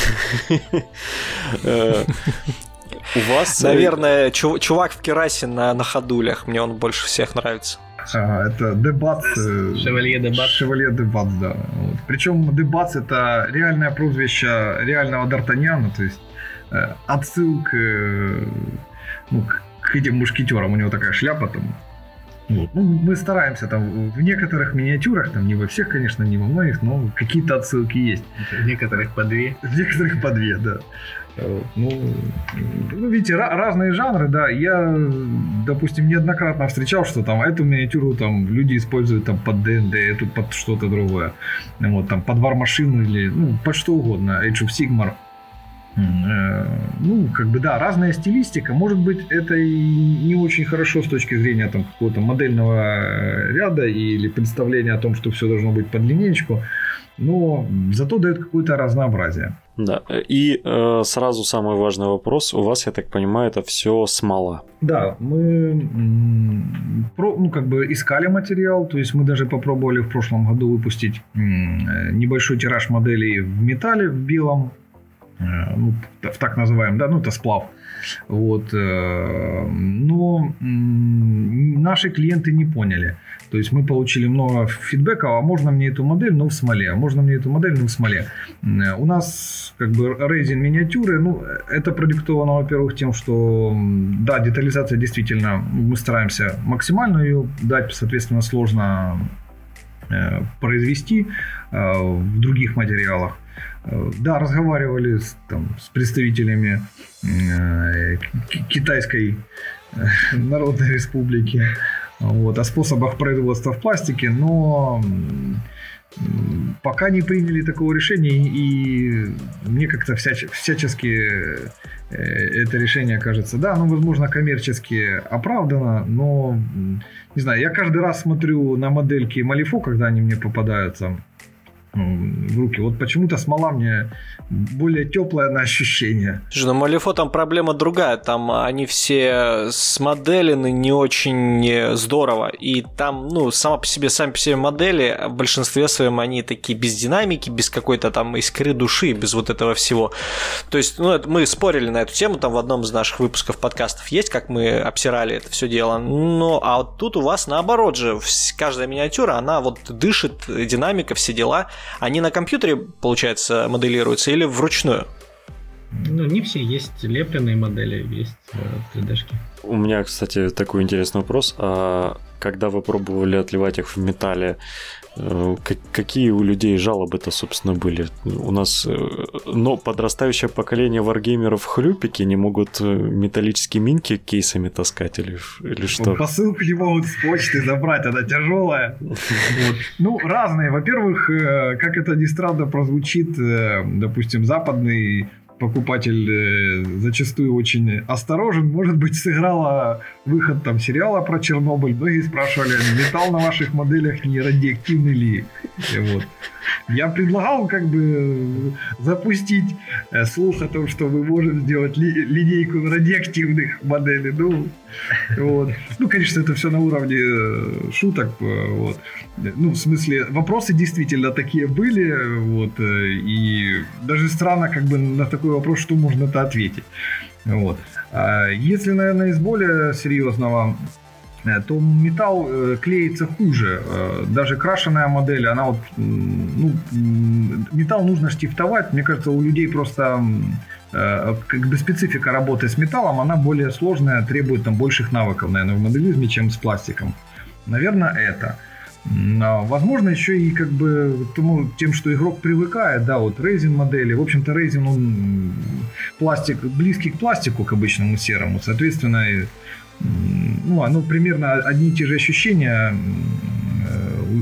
[SPEAKER 1] Э, у вас...
[SPEAKER 2] Э, наверное, чувак в керасе на, на ходулях. Мне он больше всех нравится.
[SPEAKER 4] А, это дебат. Э,
[SPEAKER 3] Шевалье дебат.
[SPEAKER 4] Шевалье дебат, да. Вот. Причем дебат это реальное прозвище реального Д'Артаньяна, то есть Э, отсылка ну, к этим мушкетерам. У него такая шляпа там. Вот. Ну, мы стараемся там в некоторых миниатюрах, там не во всех, конечно, не во многих, но какие-то отсылки есть.
[SPEAKER 3] В некоторых по две.
[SPEAKER 4] В некоторых по две, да. Ну, ну, видите, разные жанры, да. Я, допустим, неоднократно встречал, что там эту миниатюру там люди используют там под ДНД, эту под что-то другое. Вот там под вар-машину или ну, под что угодно. Age of Sigmar. Э, ну, как бы, да, разная стилистика. Может быть, это и не очень хорошо с точки зрения там какого-то модельного э, ряда или представления о том, что все должно быть под линейку, но зато дает какое-то разнообразие.
[SPEAKER 1] Да, и э, сразу самый важный вопрос. У вас, я так понимаю, это все смола.
[SPEAKER 4] Да, мы про, ну, как бы искали материал, то есть мы даже попробовали в прошлом году выпустить э, небольшой тираж моделей в металле, в белом, ну, в так называемом, да, ну это сплав. Вот. Э, но наши клиенты не поняли. То есть мы получили много фидбэка, а можно мне эту модель, но в смоле, а можно мне эту модель, но в смоле. Э, у нас как бы рейзинг миниатюры, ну это продиктовано, во-первых, тем, что да, детализация действительно, мы стараемся максимально ее дать, соответственно, сложно произвести в других материалах. Э, да, разговаривали с, там, с представителями э, Китайской э, Народной Республики. вот, о способах производства в пластике, но пока не приняли такого решения, и мне как-то всяч- всячески э, это решение кажется, да, ну, возможно, коммерчески оправдано, но, не знаю, я каждый раз смотрю на модельки Малифо, когда они мне попадаются, в руки. Вот почему-то смола мне более теплое на ощущение.
[SPEAKER 2] Слушай, ну Малифо там проблема другая. Там они все смоделены не очень здорово. И там, ну, сама по себе, сами по себе модели, в большинстве своем они такие без динамики, без какой-то там искры души, без вот этого всего. То есть, ну, это, мы спорили на эту тему там в одном из наших выпусков подкастов. Есть, как мы обсирали это все дело. Ну, а вот тут у вас наоборот же. Каждая миниатюра, она вот дышит, динамика, все дела. Они на компьютере, получается, моделируются или вручную?
[SPEAKER 3] Ну, не все. Есть лепленные модели, есть 3D-шки. Э,
[SPEAKER 1] У меня, кстати, такой интересный вопрос. А когда вы пробовали отливать их в металле, какие у людей жалобы-то, собственно, были? У нас, э, но подрастающее поколение варгеймеров хрюпики не могут э, металлические минки кейсами таскать или, или что?
[SPEAKER 4] Посылку не могут с почты забрать, она тяжелая. Ну, разные. Во-первых, как это ни странно прозвучит, допустим, западный покупатель э, зачастую очень осторожен. Может быть, сыграла выход там сериала про Чернобыль. Многие спрашивали, металл на ваших моделях не радиоактивный ли? Вот. Я предлагал как бы запустить э, слух о том, что мы можем сделать ли, линейку радиоактивных моделей. Ну, вот. ну, конечно, это все на уровне э, шуток. Вот. Ну, в смысле, вопросы действительно такие были. Вот, и даже странно как бы на такой вопрос, что можно это ответить. Вот. А если, наверное, из более серьезного, э, то металл э, клеится хуже. Э, даже крашеная модель, она вот, ну, металл нужно штифтовать. Мне кажется, у людей просто как бы специфика работы с металлом, она более сложная, требует там больших навыков, наверное, в моделизме, чем с пластиком. Наверное, это. Возможно, еще и как бы тому, тем, что игрок привыкает, да, вот resin модели. В общем-то, resin, он пластик, близкий к пластику, к обычному серому. Соответственно, ну, оно примерно одни и те же ощущения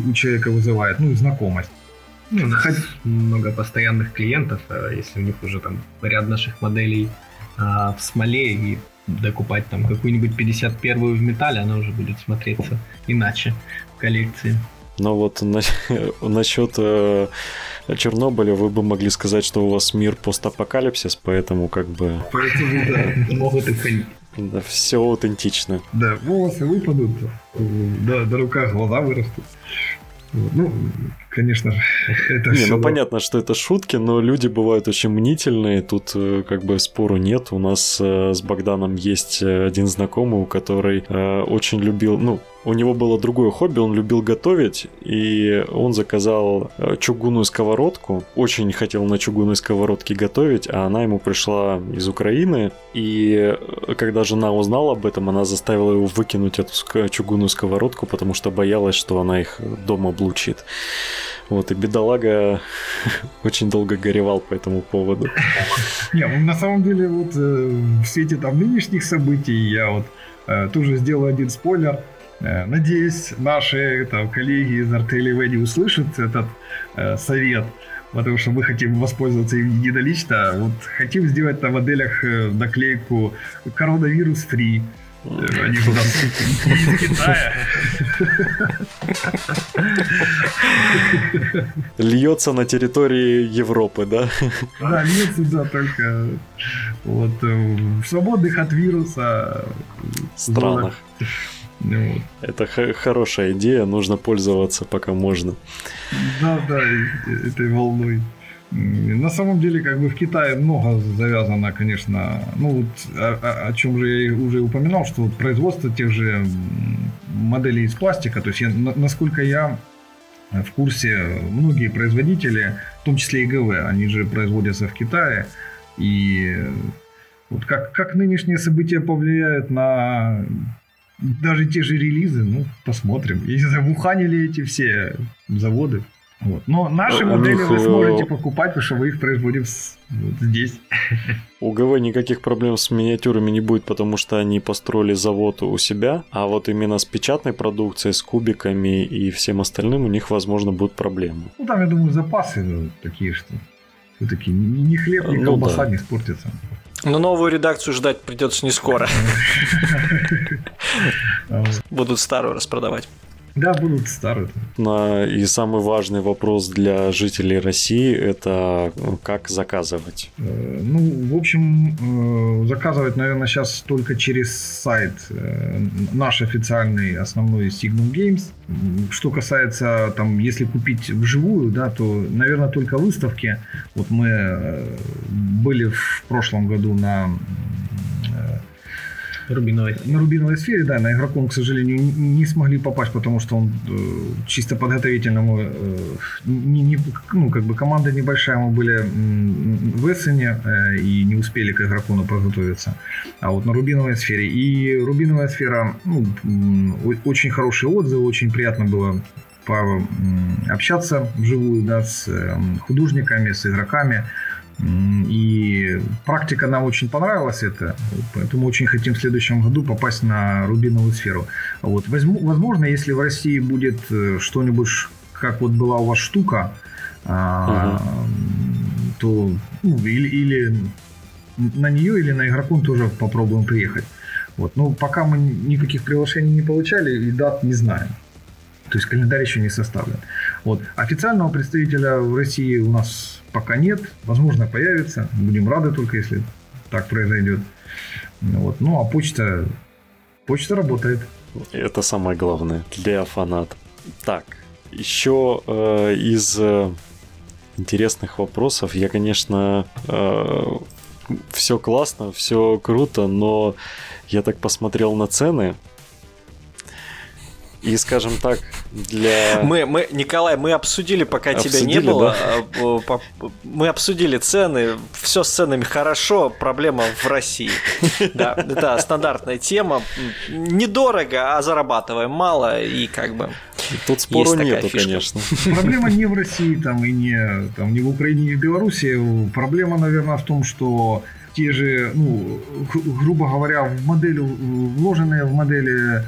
[SPEAKER 4] у человека вызывает, ну, и знакомость.
[SPEAKER 3] Ну, Хоть... много постоянных клиентов, а если у них уже там ряд наших моделей а, в смоле и докупать там какую-нибудь 51-ю в металле, она уже будет смотреться иначе коллекции.
[SPEAKER 1] Но вот на, насчет э, Чернобыля вы бы могли сказать, что у вас мир постапокалипсис, поэтому как бы...
[SPEAKER 4] Поэтому, да, могут и ходить.
[SPEAKER 1] Да, все аутентично.
[SPEAKER 4] Да, волосы выпадут, да, до рука глаза вырастут. Ну, конечно же,
[SPEAKER 1] это Не, ну понятно, что это шутки, но люди бывают очень мнительные, тут э, как бы спору нет. У нас э, с Богданом есть э, один знакомый, у который очень любил, ну, у него было другое хобби, он любил готовить, и он заказал чугунную сковородку, очень хотел на чугунной сковородке готовить, а она ему пришла из Украины, и когда жена узнала об этом, она заставила его выкинуть эту чугунную сковородку, потому что боялась, что она их дома облучит. Вот, и бедолага очень долго горевал по этому поводу.
[SPEAKER 4] Не, ну, на самом деле, вот э, в свете там нынешних событий я вот э, тоже сделаю один спойлер. Э, надеюсь, наши там, коллеги из Артели Веди услышат этот э, совет, потому что мы хотим воспользоваться им единолично. Вот хотим сделать на моделях э, наклейку коронавирус фри. Они же из Китая.
[SPEAKER 1] Льется на территории Европы, да?
[SPEAKER 4] Да, льется, да, только вот э, в свободных от вируса
[SPEAKER 1] странах. Ну, Это х- хорошая идея, нужно пользоваться пока можно.
[SPEAKER 4] Да, да, этой волной. На самом деле, как бы в Китае много завязано, конечно, ну вот о, о, о чем же я уже упоминал, что вот производство тех же моделей из пластика, то есть я, насколько я в курсе, многие производители, в том числе и ГВ, они же производятся в Китае, и вот как, как нынешние события повлияют на даже те же релизы, ну, посмотрим. Я не знаю, в Ухане ли эти все заводы? Вот. Но наши
[SPEAKER 1] У
[SPEAKER 4] модели
[SPEAKER 1] них,
[SPEAKER 4] вы
[SPEAKER 1] э,
[SPEAKER 4] сможете покупать, потому что мы их производим с- вот здесь.
[SPEAKER 1] У ГВ никаких проблем с миниатюрами не будет, потому что они построили завод у себя, а вот именно с печатной продукцией, с кубиками и всем остальным у них, возможно, будут проблемы.
[SPEAKER 4] Ну, там, я думаю, запасы ну, такие, что все-таки ни хлеб, ни
[SPEAKER 1] Ну
[SPEAKER 4] колбаса
[SPEAKER 1] да.
[SPEAKER 4] не испортятся.
[SPEAKER 2] Но новую редакцию ждать придется не скоро. Будут старую распродавать.
[SPEAKER 4] Да, будут старые.
[SPEAKER 1] И самый важный вопрос для жителей России – это ну, как заказывать.
[SPEAKER 4] Э, Ну, в общем, э, заказывать, наверное, сейчас только через сайт э, наш официальный основной Signum Games. Что касается, там, если купить вживую, да, то, наверное, только выставки. Вот мы э, были в прошлом году на
[SPEAKER 3] Рубиновой.
[SPEAKER 4] на Рубиновой сфере, да, на игроком, к сожалению, не- смогли попасть, потому что он э, чисто подготовительному, э, не, не- ну, как бы команда небольшая, мы были в Эссене э, и не успели к игрокону подготовиться. А вот на Рубиновой сфере. И Рубиновая сфера, ну, очень хорошие отзывы, очень приятно было пообщаться вживую, да, с э, художниками, с игроками. И практика нам очень понравилась это, поэтому очень хотим в следующем году попасть на рубиновую сферу. Вот. Возможно, если в России будет э, что-нибудь, как вот была у вас штука, а, то ну, или, или на нее, или на игроком тоже попробуем приехать. Вот. Но пока мы никаких приглашений не получали и дат не знаем. То есть календарь еще не составлен. Вот. Официального представителя в России у нас пока нет. Возможно, появится. Будем рады только, если так произойдет. Ну Вот. Ну, а почта, почта работает.
[SPEAKER 1] Это самое главное для фанатов. Так, еще э, из э, интересных вопросов. Я, конечно, все классно, все круто, но я так посмотрел на цены. И, скажем так, для...
[SPEAKER 2] Мы, мы, Николай, мы обсудили, пока тебя не
[SPEAKER 1] Обсудили,
[SPEAKER 2] было. а, по- по- Мы обсудили цены. Все с ценами хорошо. Проблема в России. Да, это стандартная тема. Недорого, а зарабатываем мало. И как бы
[SPEAKER 1] Тут спору нету, конечно.
[SPEAKER 4] Проблема не в России там, и не, там, не в Украине, не в Беларуси. Проблема, наверное, в том, что те же, ну, грубо говоря, в модель, вложенные в модели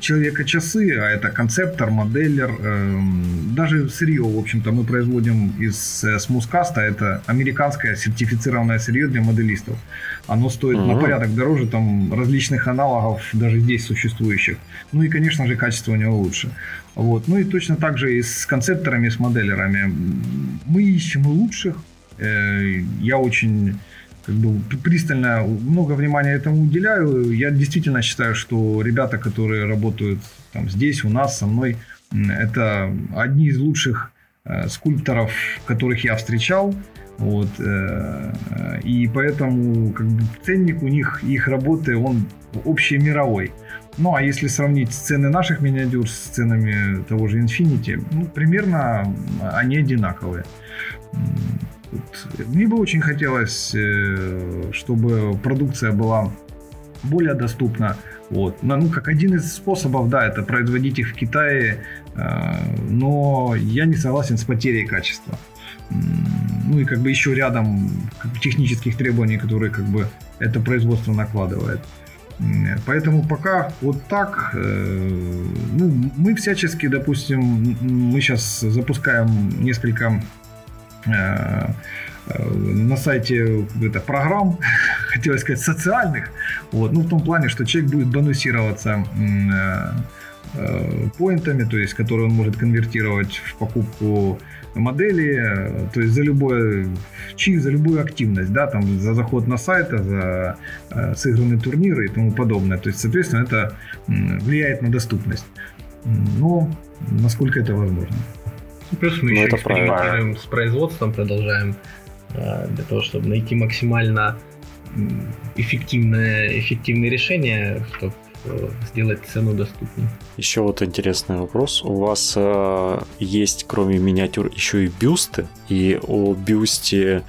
[SPEAKER 4] человека часы, а это концептор, моделлер, эм, даже сырье, в общем-то, мы производим из э, смускаста, это американское сертифицированное сырье для моделистов. Оно стоит на
[SPEAKER 1] Мгм.
[SPEAKER 4] порядок дороже там различных аналогов, даже здесь существующих. Ну и, конечно же, качество у него лучше. Вот. Ну и точно так же и с концепторами, и с моделерами. Мы ищем лучших. Э, Я очень как бы, пристально много внимания этому уделяю. Я действительно считаю, что ребята, которые работают там, здесь, у нас, со мной, это одни из лучших э, скульпторов, которых я встречал. Вот, э, и поэтому как бы, ценник у них, их работы, он общемировой. Ну, а если сравнить цены наших миниатюр с ценами того же Infinity, ну, примерно они одинаковые. Вот. Мне бы очень хотелось, э, чтобы продукция была более доступна. Вот. Ну, как один из способов, да, это производить их в Китае, э, но я не согласен с потерей качества. Ну и как бы еще рядом технических требований, которые как бы это производство накладывает. Поэтому пока вот так. э, Ну, мы всячески, допустим, мы сейчас запускаем несколько на сайте это, программ, хотелось сказать, социальных. Вот, ну, в том плане, что человек будет бонусироваться э, э, поинтами, то есть, которые он может конвертировать в покупку модели, э, то есть за любой чих, за любую активность, да, там за заход на сайт, за э, сыгранные турниры и тому подобное. То есть, соответственно, это влияет на доступность. Но насколько это возможно.
[SPEAKER 3] Плюс мы
[SPEAKER 1] Ну,
[SPEAKER 3] еще
[SPEAKER 1] это правильно.
[SPEAKER 3] экспериментируем с производством, продолжаем э, для того, чтобы найти максимально эффективное, эффективные решения, чтобы сделать цену доступнее.
[SPEAKER 1] Еще вот интересный вопрос. У вас э, есть, кроме миниатюр, еще и бюсты. И о бюсте,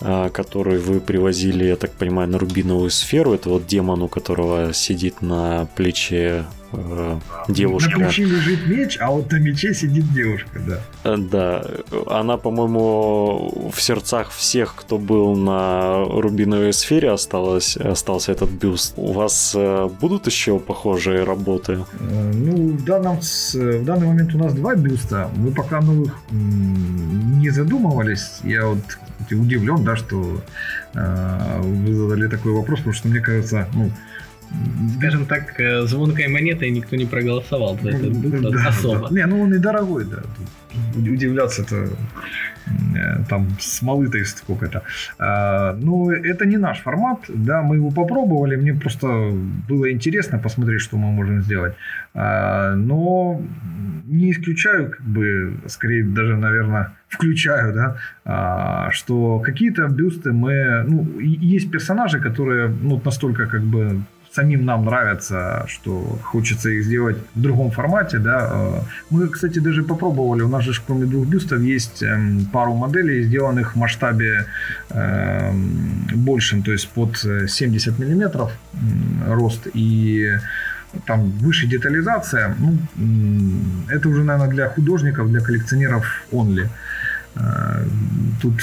[SPEAKER 1] э, который вы привозили, я так понимаю, на рубиновую сферу, это вот демон, у которого сидит на плече э, девушка.
[SPEAKER 4] На плече лежит меч, а вот на мече сидит девушка, да.
[SPEAKER 1] Э, да, она, по-моему, в сердцах всех, кто был на Рубиновой сфере, осталась, остался этот бюст. У вас э, будут еще похожие работы?
[SPEAKER 4] Э, ну, в, данном, в данный момент у нас два бюста. Мы пока новых не задумывались. Я вот удивлен, да, что э, вы задали такой вопрос, потому что мне кажется, ну,
[SPEAKER 3] скажем так, э, звонкой монетой никто не проголосовал за этот быт да, особо.
[SPEAKER 4] Да. Не, ну он и дорогой, да. Удивляться-то э, там смолы-то сколько-то. А, но это не наш формат, да, мы его попробовали, мне просто было интересно посмотреть, что мы можем сделать. А, но не исключаю, как бы, скорее даже, наверное, включаю, да, а, что какие-то бюсты мы, ну, есть персонажи, которые, ну, настолько как бы самим нам нравится, что хочется их сделать в другом формате, да. Э, мы, кстати, даже попробовали, у нас же кроме двух бюстов есть эм, пару моделей, сделанных в масштабе эм, большим, то есть под 70 миллиметров рост и там выше детализация, ну, это уже, наверное, для художников, для коллекционеров only. Э, тут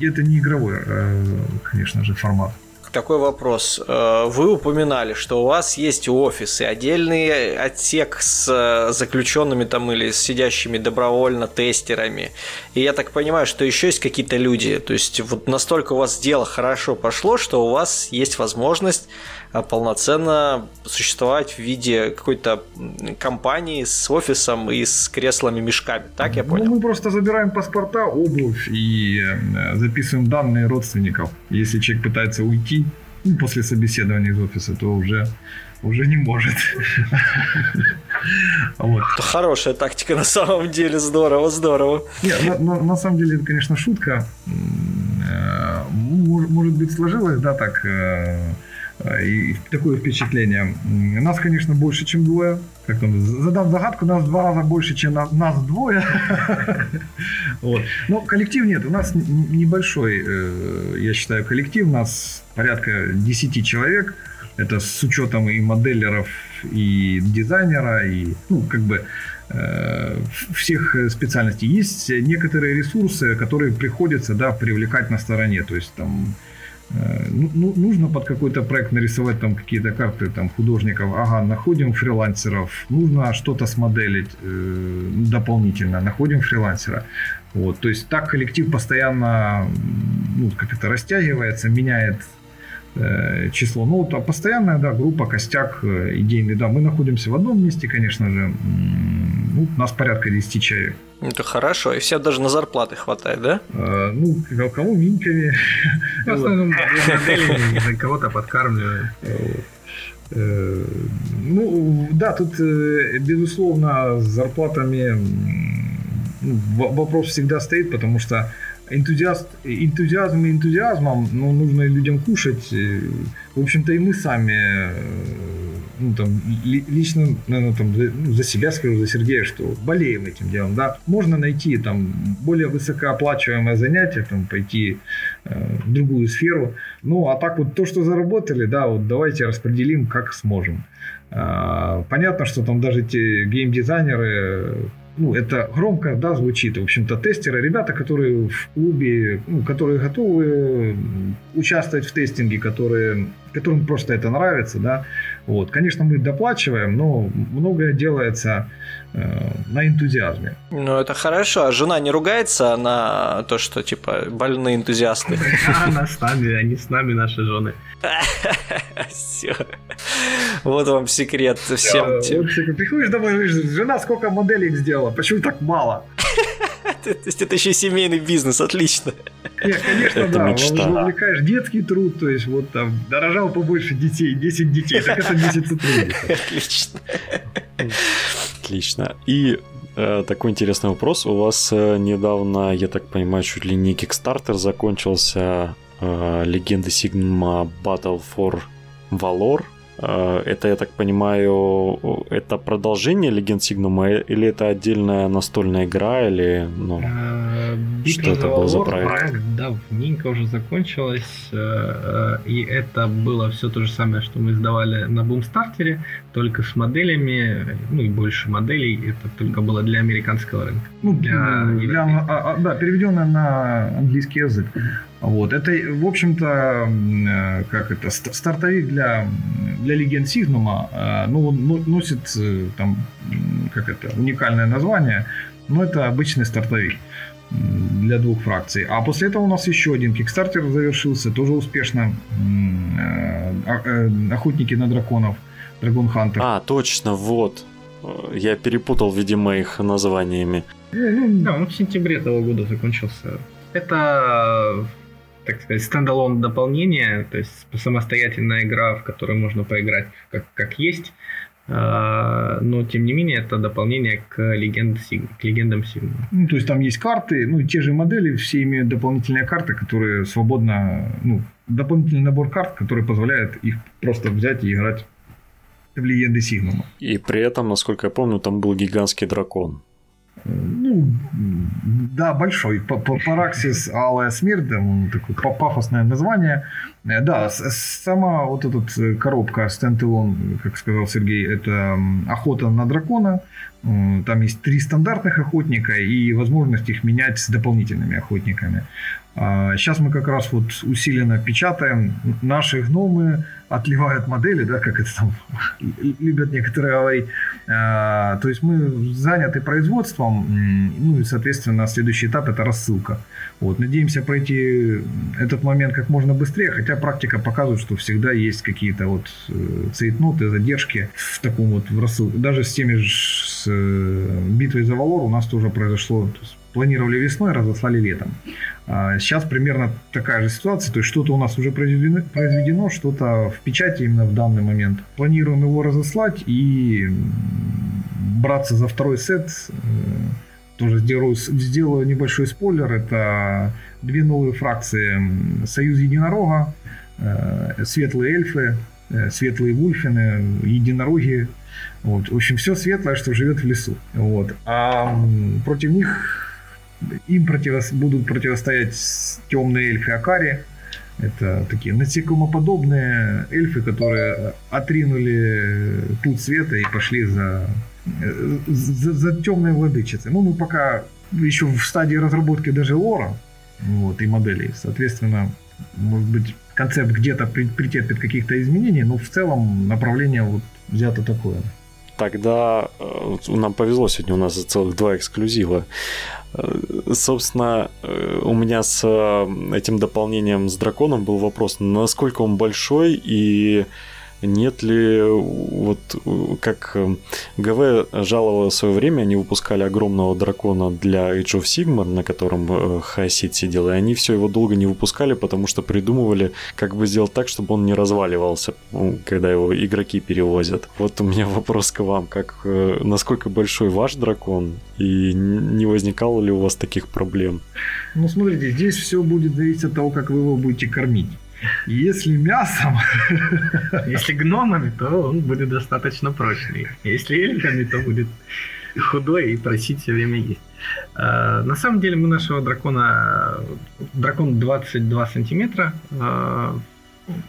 [SPEAKER 4] это не игровой, э, конечно же, формат
[SPEAKER 2] такой вопрос. Э, вы упоминали, что у вас есть офисы, отдельный отсек с э, заключенными там или с сидящими добровольно тестерами. И я так понимаю, что еще есть какие-то люди. То есть вот настолько у вас дело хорошо пошло, что у вас есть возможность полноценно существовать в виде какой-то компании с офисом и с креслами-мешками. Так я понял?
[SPEAKER 4] Ну, мы просто забираем паспорта, обувь и записываем данные родственников. Если человек пытается уйти, ну, после собеседования из офиса, то уже, уже не может.
[SPEAKER 2] Вот. Это хорошая тактика на самом деле, здорово, здорово.
[SPEAKER 4] Нет, на, на, на самом деле это, конечно, шутка. Э, может быть, сложилось, да, так э, Э, и такое впечатление. Нас, конечно, больше, чем двое. Как там, задам загадку, нас в два раза больше, чем на, нас двое. вот. Но коллектив нет, у нас небольшой, э, я считаю, коллектив. У нас порядка 10 человек. Это с учетом и моделеров, и дизайнера, и, ну, как бы, э, всех специальностей. Есть некоторые ресурсы, которые приходится, да, привлекать на стороне. То есть, там, Э, ну, ну, нужно под какой-то проект нарисовать там какие-то карты там художников, ага, находим фрилансеров, нужно что-то смоделить э, дополнительно, находим фрилансера. Вот, то есть так коллектив постоянно ну, как это растягивается, меняет э, число. Ну, вот, а постоянная, да, группа, костяк э, идейный, да, мы находимся в одном месте, конечно же, ну, у нас порядка 10 человек.
[SPEAKER 2] Это хорошо, и все даже на зарплаты хватает, да?
[SPEAKER 4] А, ну, кому миньками.
[SPEAKER 3] В основном кого-то подкармливают.
[SPEAKER 4] Э, ну, да, тут, э, безусловно, с зарплатами ну, вопрос всегда стоит, потому что энтузиаст, энтузиазм и энтузиазмом, но ну, нужно людям кушать. В общем-то, и мы сами ну, там, лично, наверное, там, ну, за себя скажу, за Сергея, что болеем этим делом, да. Можно найти там более высокооплачиваемое занятие, там, пойти э, в другую сферу. Ну, а так вот то, что заработали, да, вот давайте распределим, как сможем. Э, понятно, что там даже те геймдизайнеры, ну, это громко, да, звучит. В общем-то, тестеры, ребята, которые в клубе, ну, которые готовы участвовать в тестинге, которые, которым просто это нравится, да. Вот, конечно, мы доплачиваем, но многое делается э, на энтузиазме.
[SPEAKER 2] Ну, это хорошо. А жена не ругается на то, что, типа, больные энтузиасты?
[SPEAKER 3] Она с нами, они с нами, наши жены.
[SPEAKER 2] Все. Вот вам секрет всем.
[SPEAKER 4] Приходишь домой, говоришь, жена сколько моделей сделала, почему так мало?
[SPEAKER 2] То есть это еще семейный бизнес, отлично.
[SPEAKER 4] Нет, конечно, да. Мечта. Вовлекаешь детский труд, то есть вот там дорожал побольше детей, 10 детей, так это месяц сотрудников.
[SPEAKER 2] Отлично.
[SPEAKER 1] Отлично. И э, такой интересный вопрос. У вас э, недавно, я так понимаю, чуть ли не Kickstarter закончился э, Легенды Sigma Battle for Valor. Э, это, я так понимаю, это продолжение Легенд Сигнума или это отдельная настольная игра, или ну,
[SPEAKER 3] А,
[SPEAKER 1] что
[SPEAKER 3] Битва
[SPEAKER 1] это был за проект?
[SPEAKER 3] давненько уже закончилась, э, э, и это было все то же самое, что мы издавали на бумстартере, только с моделями, ну и больше моделей, это только было для американского рынка.
[SPEAKER 4] Ну,
[SPEAKER 3] Для
[SPEAKER 4] для, а, а, да, переведенное на английский язык. Вот. Это, в общем-то, э, как это, ст- стартовик для, для Легенд Сигнума. э, Ну, он но- носит э, там, как это, уникальное название, но это обычный стартовик для двух фракций. А после этого у нас еще один кикстартер завершился, тоже успешно. А- Охотники на драконов, Драгон Хантер.
[SPEAKER 1] А, точно, вот. Э, Я перепутал, видимо, их названиями.
[SPEAKER 4] Ну,
[SPEAKER 3] Да, он в сентябре этого года закончился. Это, так сказать, стендалон дополнение, то есть самостоятельная игра, в которой можно поиграть как, как есть. А, Но, тем не менее, это дополнение к, легенд Сиг- к легендам Сигма.
[SPEAKER 4] Ну, то есть там есть карты, ну, и те же модели, все имеют дополнительные карты, которые свободно, ну, дополнительный набор карт, который позволяет их просто взять и играть в легенды Сигнума.
[SPEAKER 1] И при этом, насколько я помню, там был гигантский дракон.
[SPEAKER 4] Ну, да, большой. Параксис Алая Смерть, да, он такое па- пафосное название. Э, Да, сама вот эта э, коробка стендалон, как сказал Сергей, это охота на дракона. М, Там есть три стандартных охотника и возможность их менять с дополнительными охотниками. Сейчас мы как раз вот усиленно печатаем. Наши гномы отливают модели, да, как это там любят некоторые говорить. А, То есть мы заняты производством, ну и, соответственно, следующий этап это рассылка. Вот, надеемся пройти этот момент как можно быстрее, хотя практика показывает, что всегда есть какие-то вот э, цейтноты, задержки в таком вот в рассылке. Даже с теми же с э, битвой за Валор у нас тоже произошло. То есть планировали весной, разослали летом. А Сейчас примерно такая же ситуация, то есть что-то у нас уже произведено, произведено, что-то в печати именно в данный момент. Планируем его разослать и браться за второй сет. Э, Тоже сделаю, сделаю небольшой спойлер. Это две новые фракции. Союз Единорога, э, Светлые Эльфы, э, Светлые Вульфины, Единороги. Вот. В общем, все светлое, что живет в лесу. Вот. А против них им противос- будут противостоять темные эльфы Акари. Это такие насекомоподобные эльфы, которые отринули путь света и пошли за, за, за темной владычицей. Ну, мы пока еще в стадии разработки даже лора вот, и моделей. Соответственно, может быть, концепт где-то претерпит каких-то изменений, но в целом направление вот взято такое.
[SPEAKER 1] Тогда э, нам повезло сегодня, у нас целых два эксклюзива. Э, Собственно, э, у меня с э, этим дополнением с драконом был вопрос, насколько он большой и нет ли, вот как э, ГВ жаловало в свое время, они выпускали огромного дракона для Age of Sigmar, на котором э, Хаосид сидел, и они все его долго не выпускали, потому что придумывали, как бы сделать так, чтобы он не разваливался, когда его игроки перевозят. Вот у меня вопрос к вам, как э, насколько большой ваш дракон, и не возникало ли у вас таких проблем?
[SPEAKER 4] Ну, смотрите, здесь все будет зависеть от того, как вы его будете кормить. Если мясом,
[SPEAKER 3] Если гномами, то он будет достаточно прочный. Если эльфами, то будет худой и просить все время есть. А, На самом деле мы нашего дракона... Дракон 22 сантиметра, а,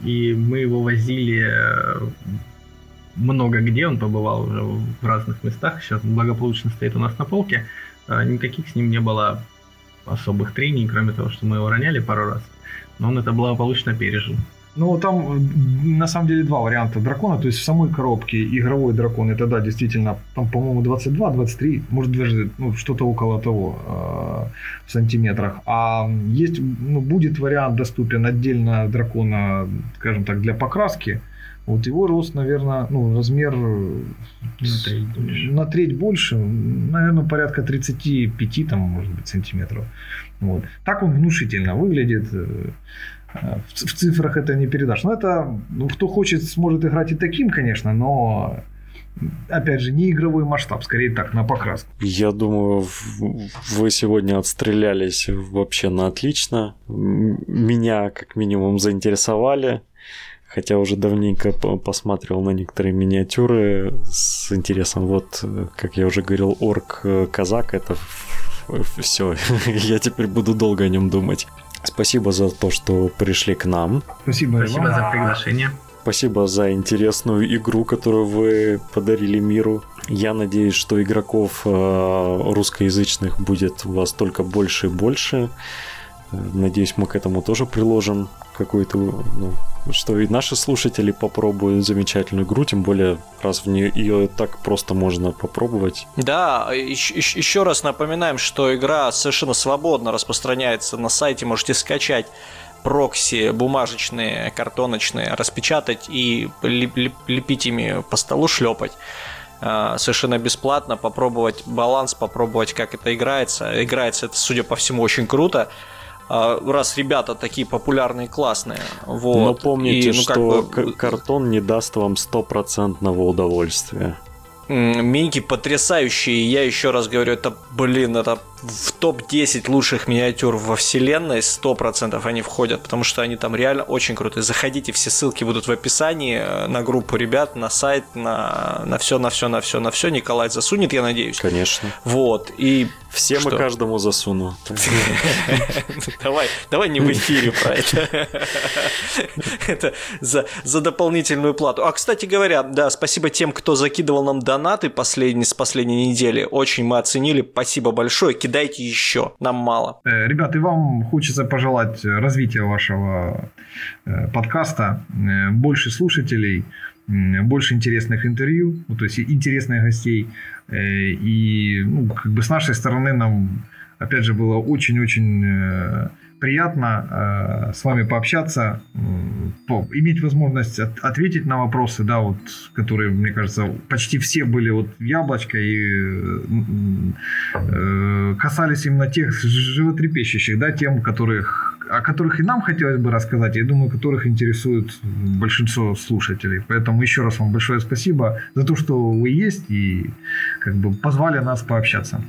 [SPEAKER 3] и мы его возили э, много где, он побывал уже в разных местах, сейчас благополучно стоит у нас на полке. А, Никаких с ним не было особых трений, кроме того, что мы его роняли пару раз. Но он это благополучно пережил.
[SPEAKER 4] Ну, там на самом деле два варианта дракона. То есть в самой коробке игровой дракон, это да, действительно, там, по-моему, 22, 23, может даже ну, что-то около того э, в сантиметрах. А есть, ну, будет вариант доступен отдельно дракона, скажем так, для покраски. Вот его рост, наверное, ну, размер
[SPEAKER 3] На треть больше.
[SPEAKER 4] на треть больше, наверное, порядка 35 там, может быть, сантиметров. Вот. Так он внушительно выглядит. э, э, В цифрах это не передашь. Но это, ну, кто хочет, сможет играть и таким, конечно, но опять же, не игровой масштаб, скорее так, на покраску.
[SPEAKER 1] Я думаю, вы сегодня отстрелялись вообще на отлично. Меня, как минимум, заинтересовали. хотя уже давненько посматривал на некоторые миниатюры с интересом. Вот, как я уже говорил, орк казак это все, я теперь буду долго о нем думать. Спасибо за то, что пришли к нам.
[SPEAKER 4] Спасибо,
[SPEAKER 3] Спасибо
[SPEAKER 4] вам.
[SPEAKER 3] за приглашение.
[SPEAKER 1] Спасибо за интересную игру, которую вы подарили миру. Я надеюсь, что игроков э, русскоязычных будет у вас только больше и больше. Надеюсь, мы к этому тоже приложим какую-то, ну, что и наши слушатели попробуют замечательную игру, тем более, раз в нее ее так просто можно попробовать.
[SPEAKER 2] Да, еще, раз напоминаем, что игра совершенно свободно распространяется на сайте, можете скачать прокси бумажечные, картоночные, распечатать и лепить ими по столу, шлепать а, совершенно бесплатно, попробовать баланс, попробовать, как это играется. Играется это, судя по всему, очень круто. А, раз ребята такие популярные, классные. Вот.
[SPEAKER 1] Но помните, и, ну, что бы... картон не даст вам стопроцентного удовольствия.
[SPEAKER 2] Миньки потрясающие. Я еще раз говорю, это, блин, это в топ-10 лучших миниатюр во вселенной 100% они входят, потому что они там реально очень крутые. Заходите, все ссылки будут в описании э, на группу ребят, на сайт, на, на все, на все, на все, на все. Николай засунет, я надеюсь.
[SPEAKER 1] Конечно.
[SPEAKER 2] Вот. И
[SPEAKER 1] Всем и каждому засуну.
[SPEAKER 2] Давай, давай не в эфире про это. Это за, за дополнительную плату. А, кстати говоря, да, спасибо тем, кто закидывал нам донаты последний, с последней недели. Очень мы оценили. Спасибо большое кидайте еще, нам мало.
[SPEAKER 4] Э, ребят, и вам хочется пожелать развития вашего э, подкаста, э, больше слушателей, больше интересных интервью, ну, то есть интересных гостей. И ну, как бы с нашей стороны нам, опять же, было очень-очень приятно э, с вами пообщаться, э, иметь возможность от, ответить на вопросы, да, вот, которые, мне кажется, почти все были вот яблочко и э, касались именно тех животрепещущих, да, тем, которых, о которых и нам хотелось бы рассказать, я думаю, которых интересует большинство слушателей. Поэтому еще раз вам большое спасибо за то, что вы есть и как бы позвали нас пообщаться.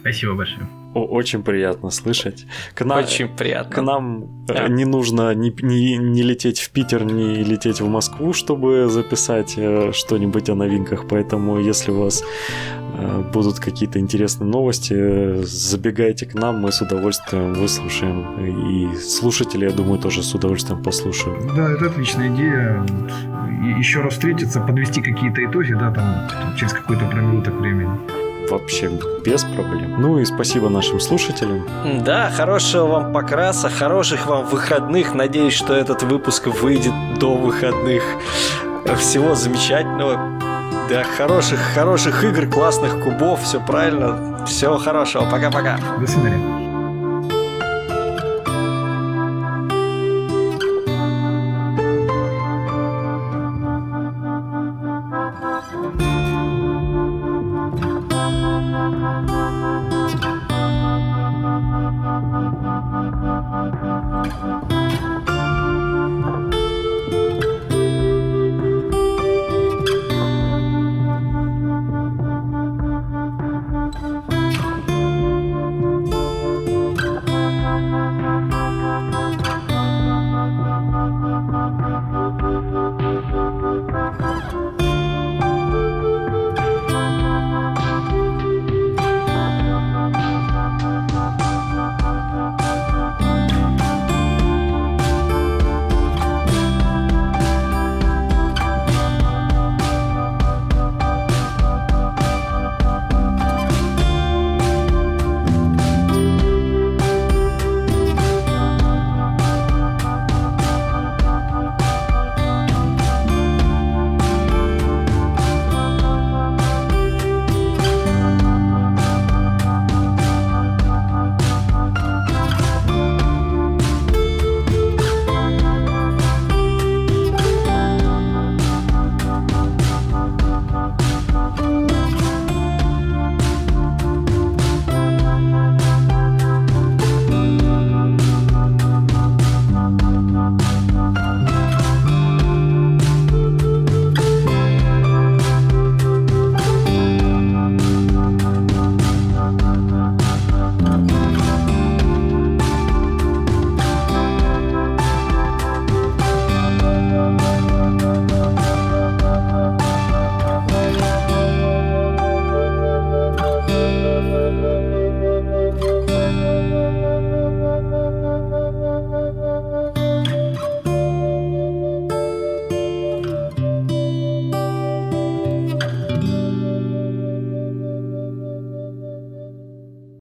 [SPEAKER 3] Спасибо большое.
[SPEAKER 1] Очень приятно слышать. К нам,
[SPEAKER 2] Очень приятно.
[SPEAKER 1] К нам э, да. не нужно не, не, не лететь в Питер, не лететь в Москву, чтобы записать э, что-нибудь о новинках. Поэтому, если у вас э, будут какие-то интересные новости, забегайте к нам, мы с удовольствием выслушаем. И слушатели, я думаю, тоже с удовольствием послушают.
[SPEAKER 4] Да, это отличная идея. Еще раз встретиться, подвести какие-то итоги, да, там через какой-то промежуток времени
[SPEAKER 1] вообще без проблем. Ну и спасибо нашим слушателям.
[SPEAKER 2] Да, хорошего вам покраса, хороших вам выходных. Надеюсь, что этот выпуск выйдет до выходных. Всего замечательного. Да, хороших, хороших игр, классных кубов, все правильно. Всего хорошего. Пока-пока.
[SPEAKER 4] До свидания.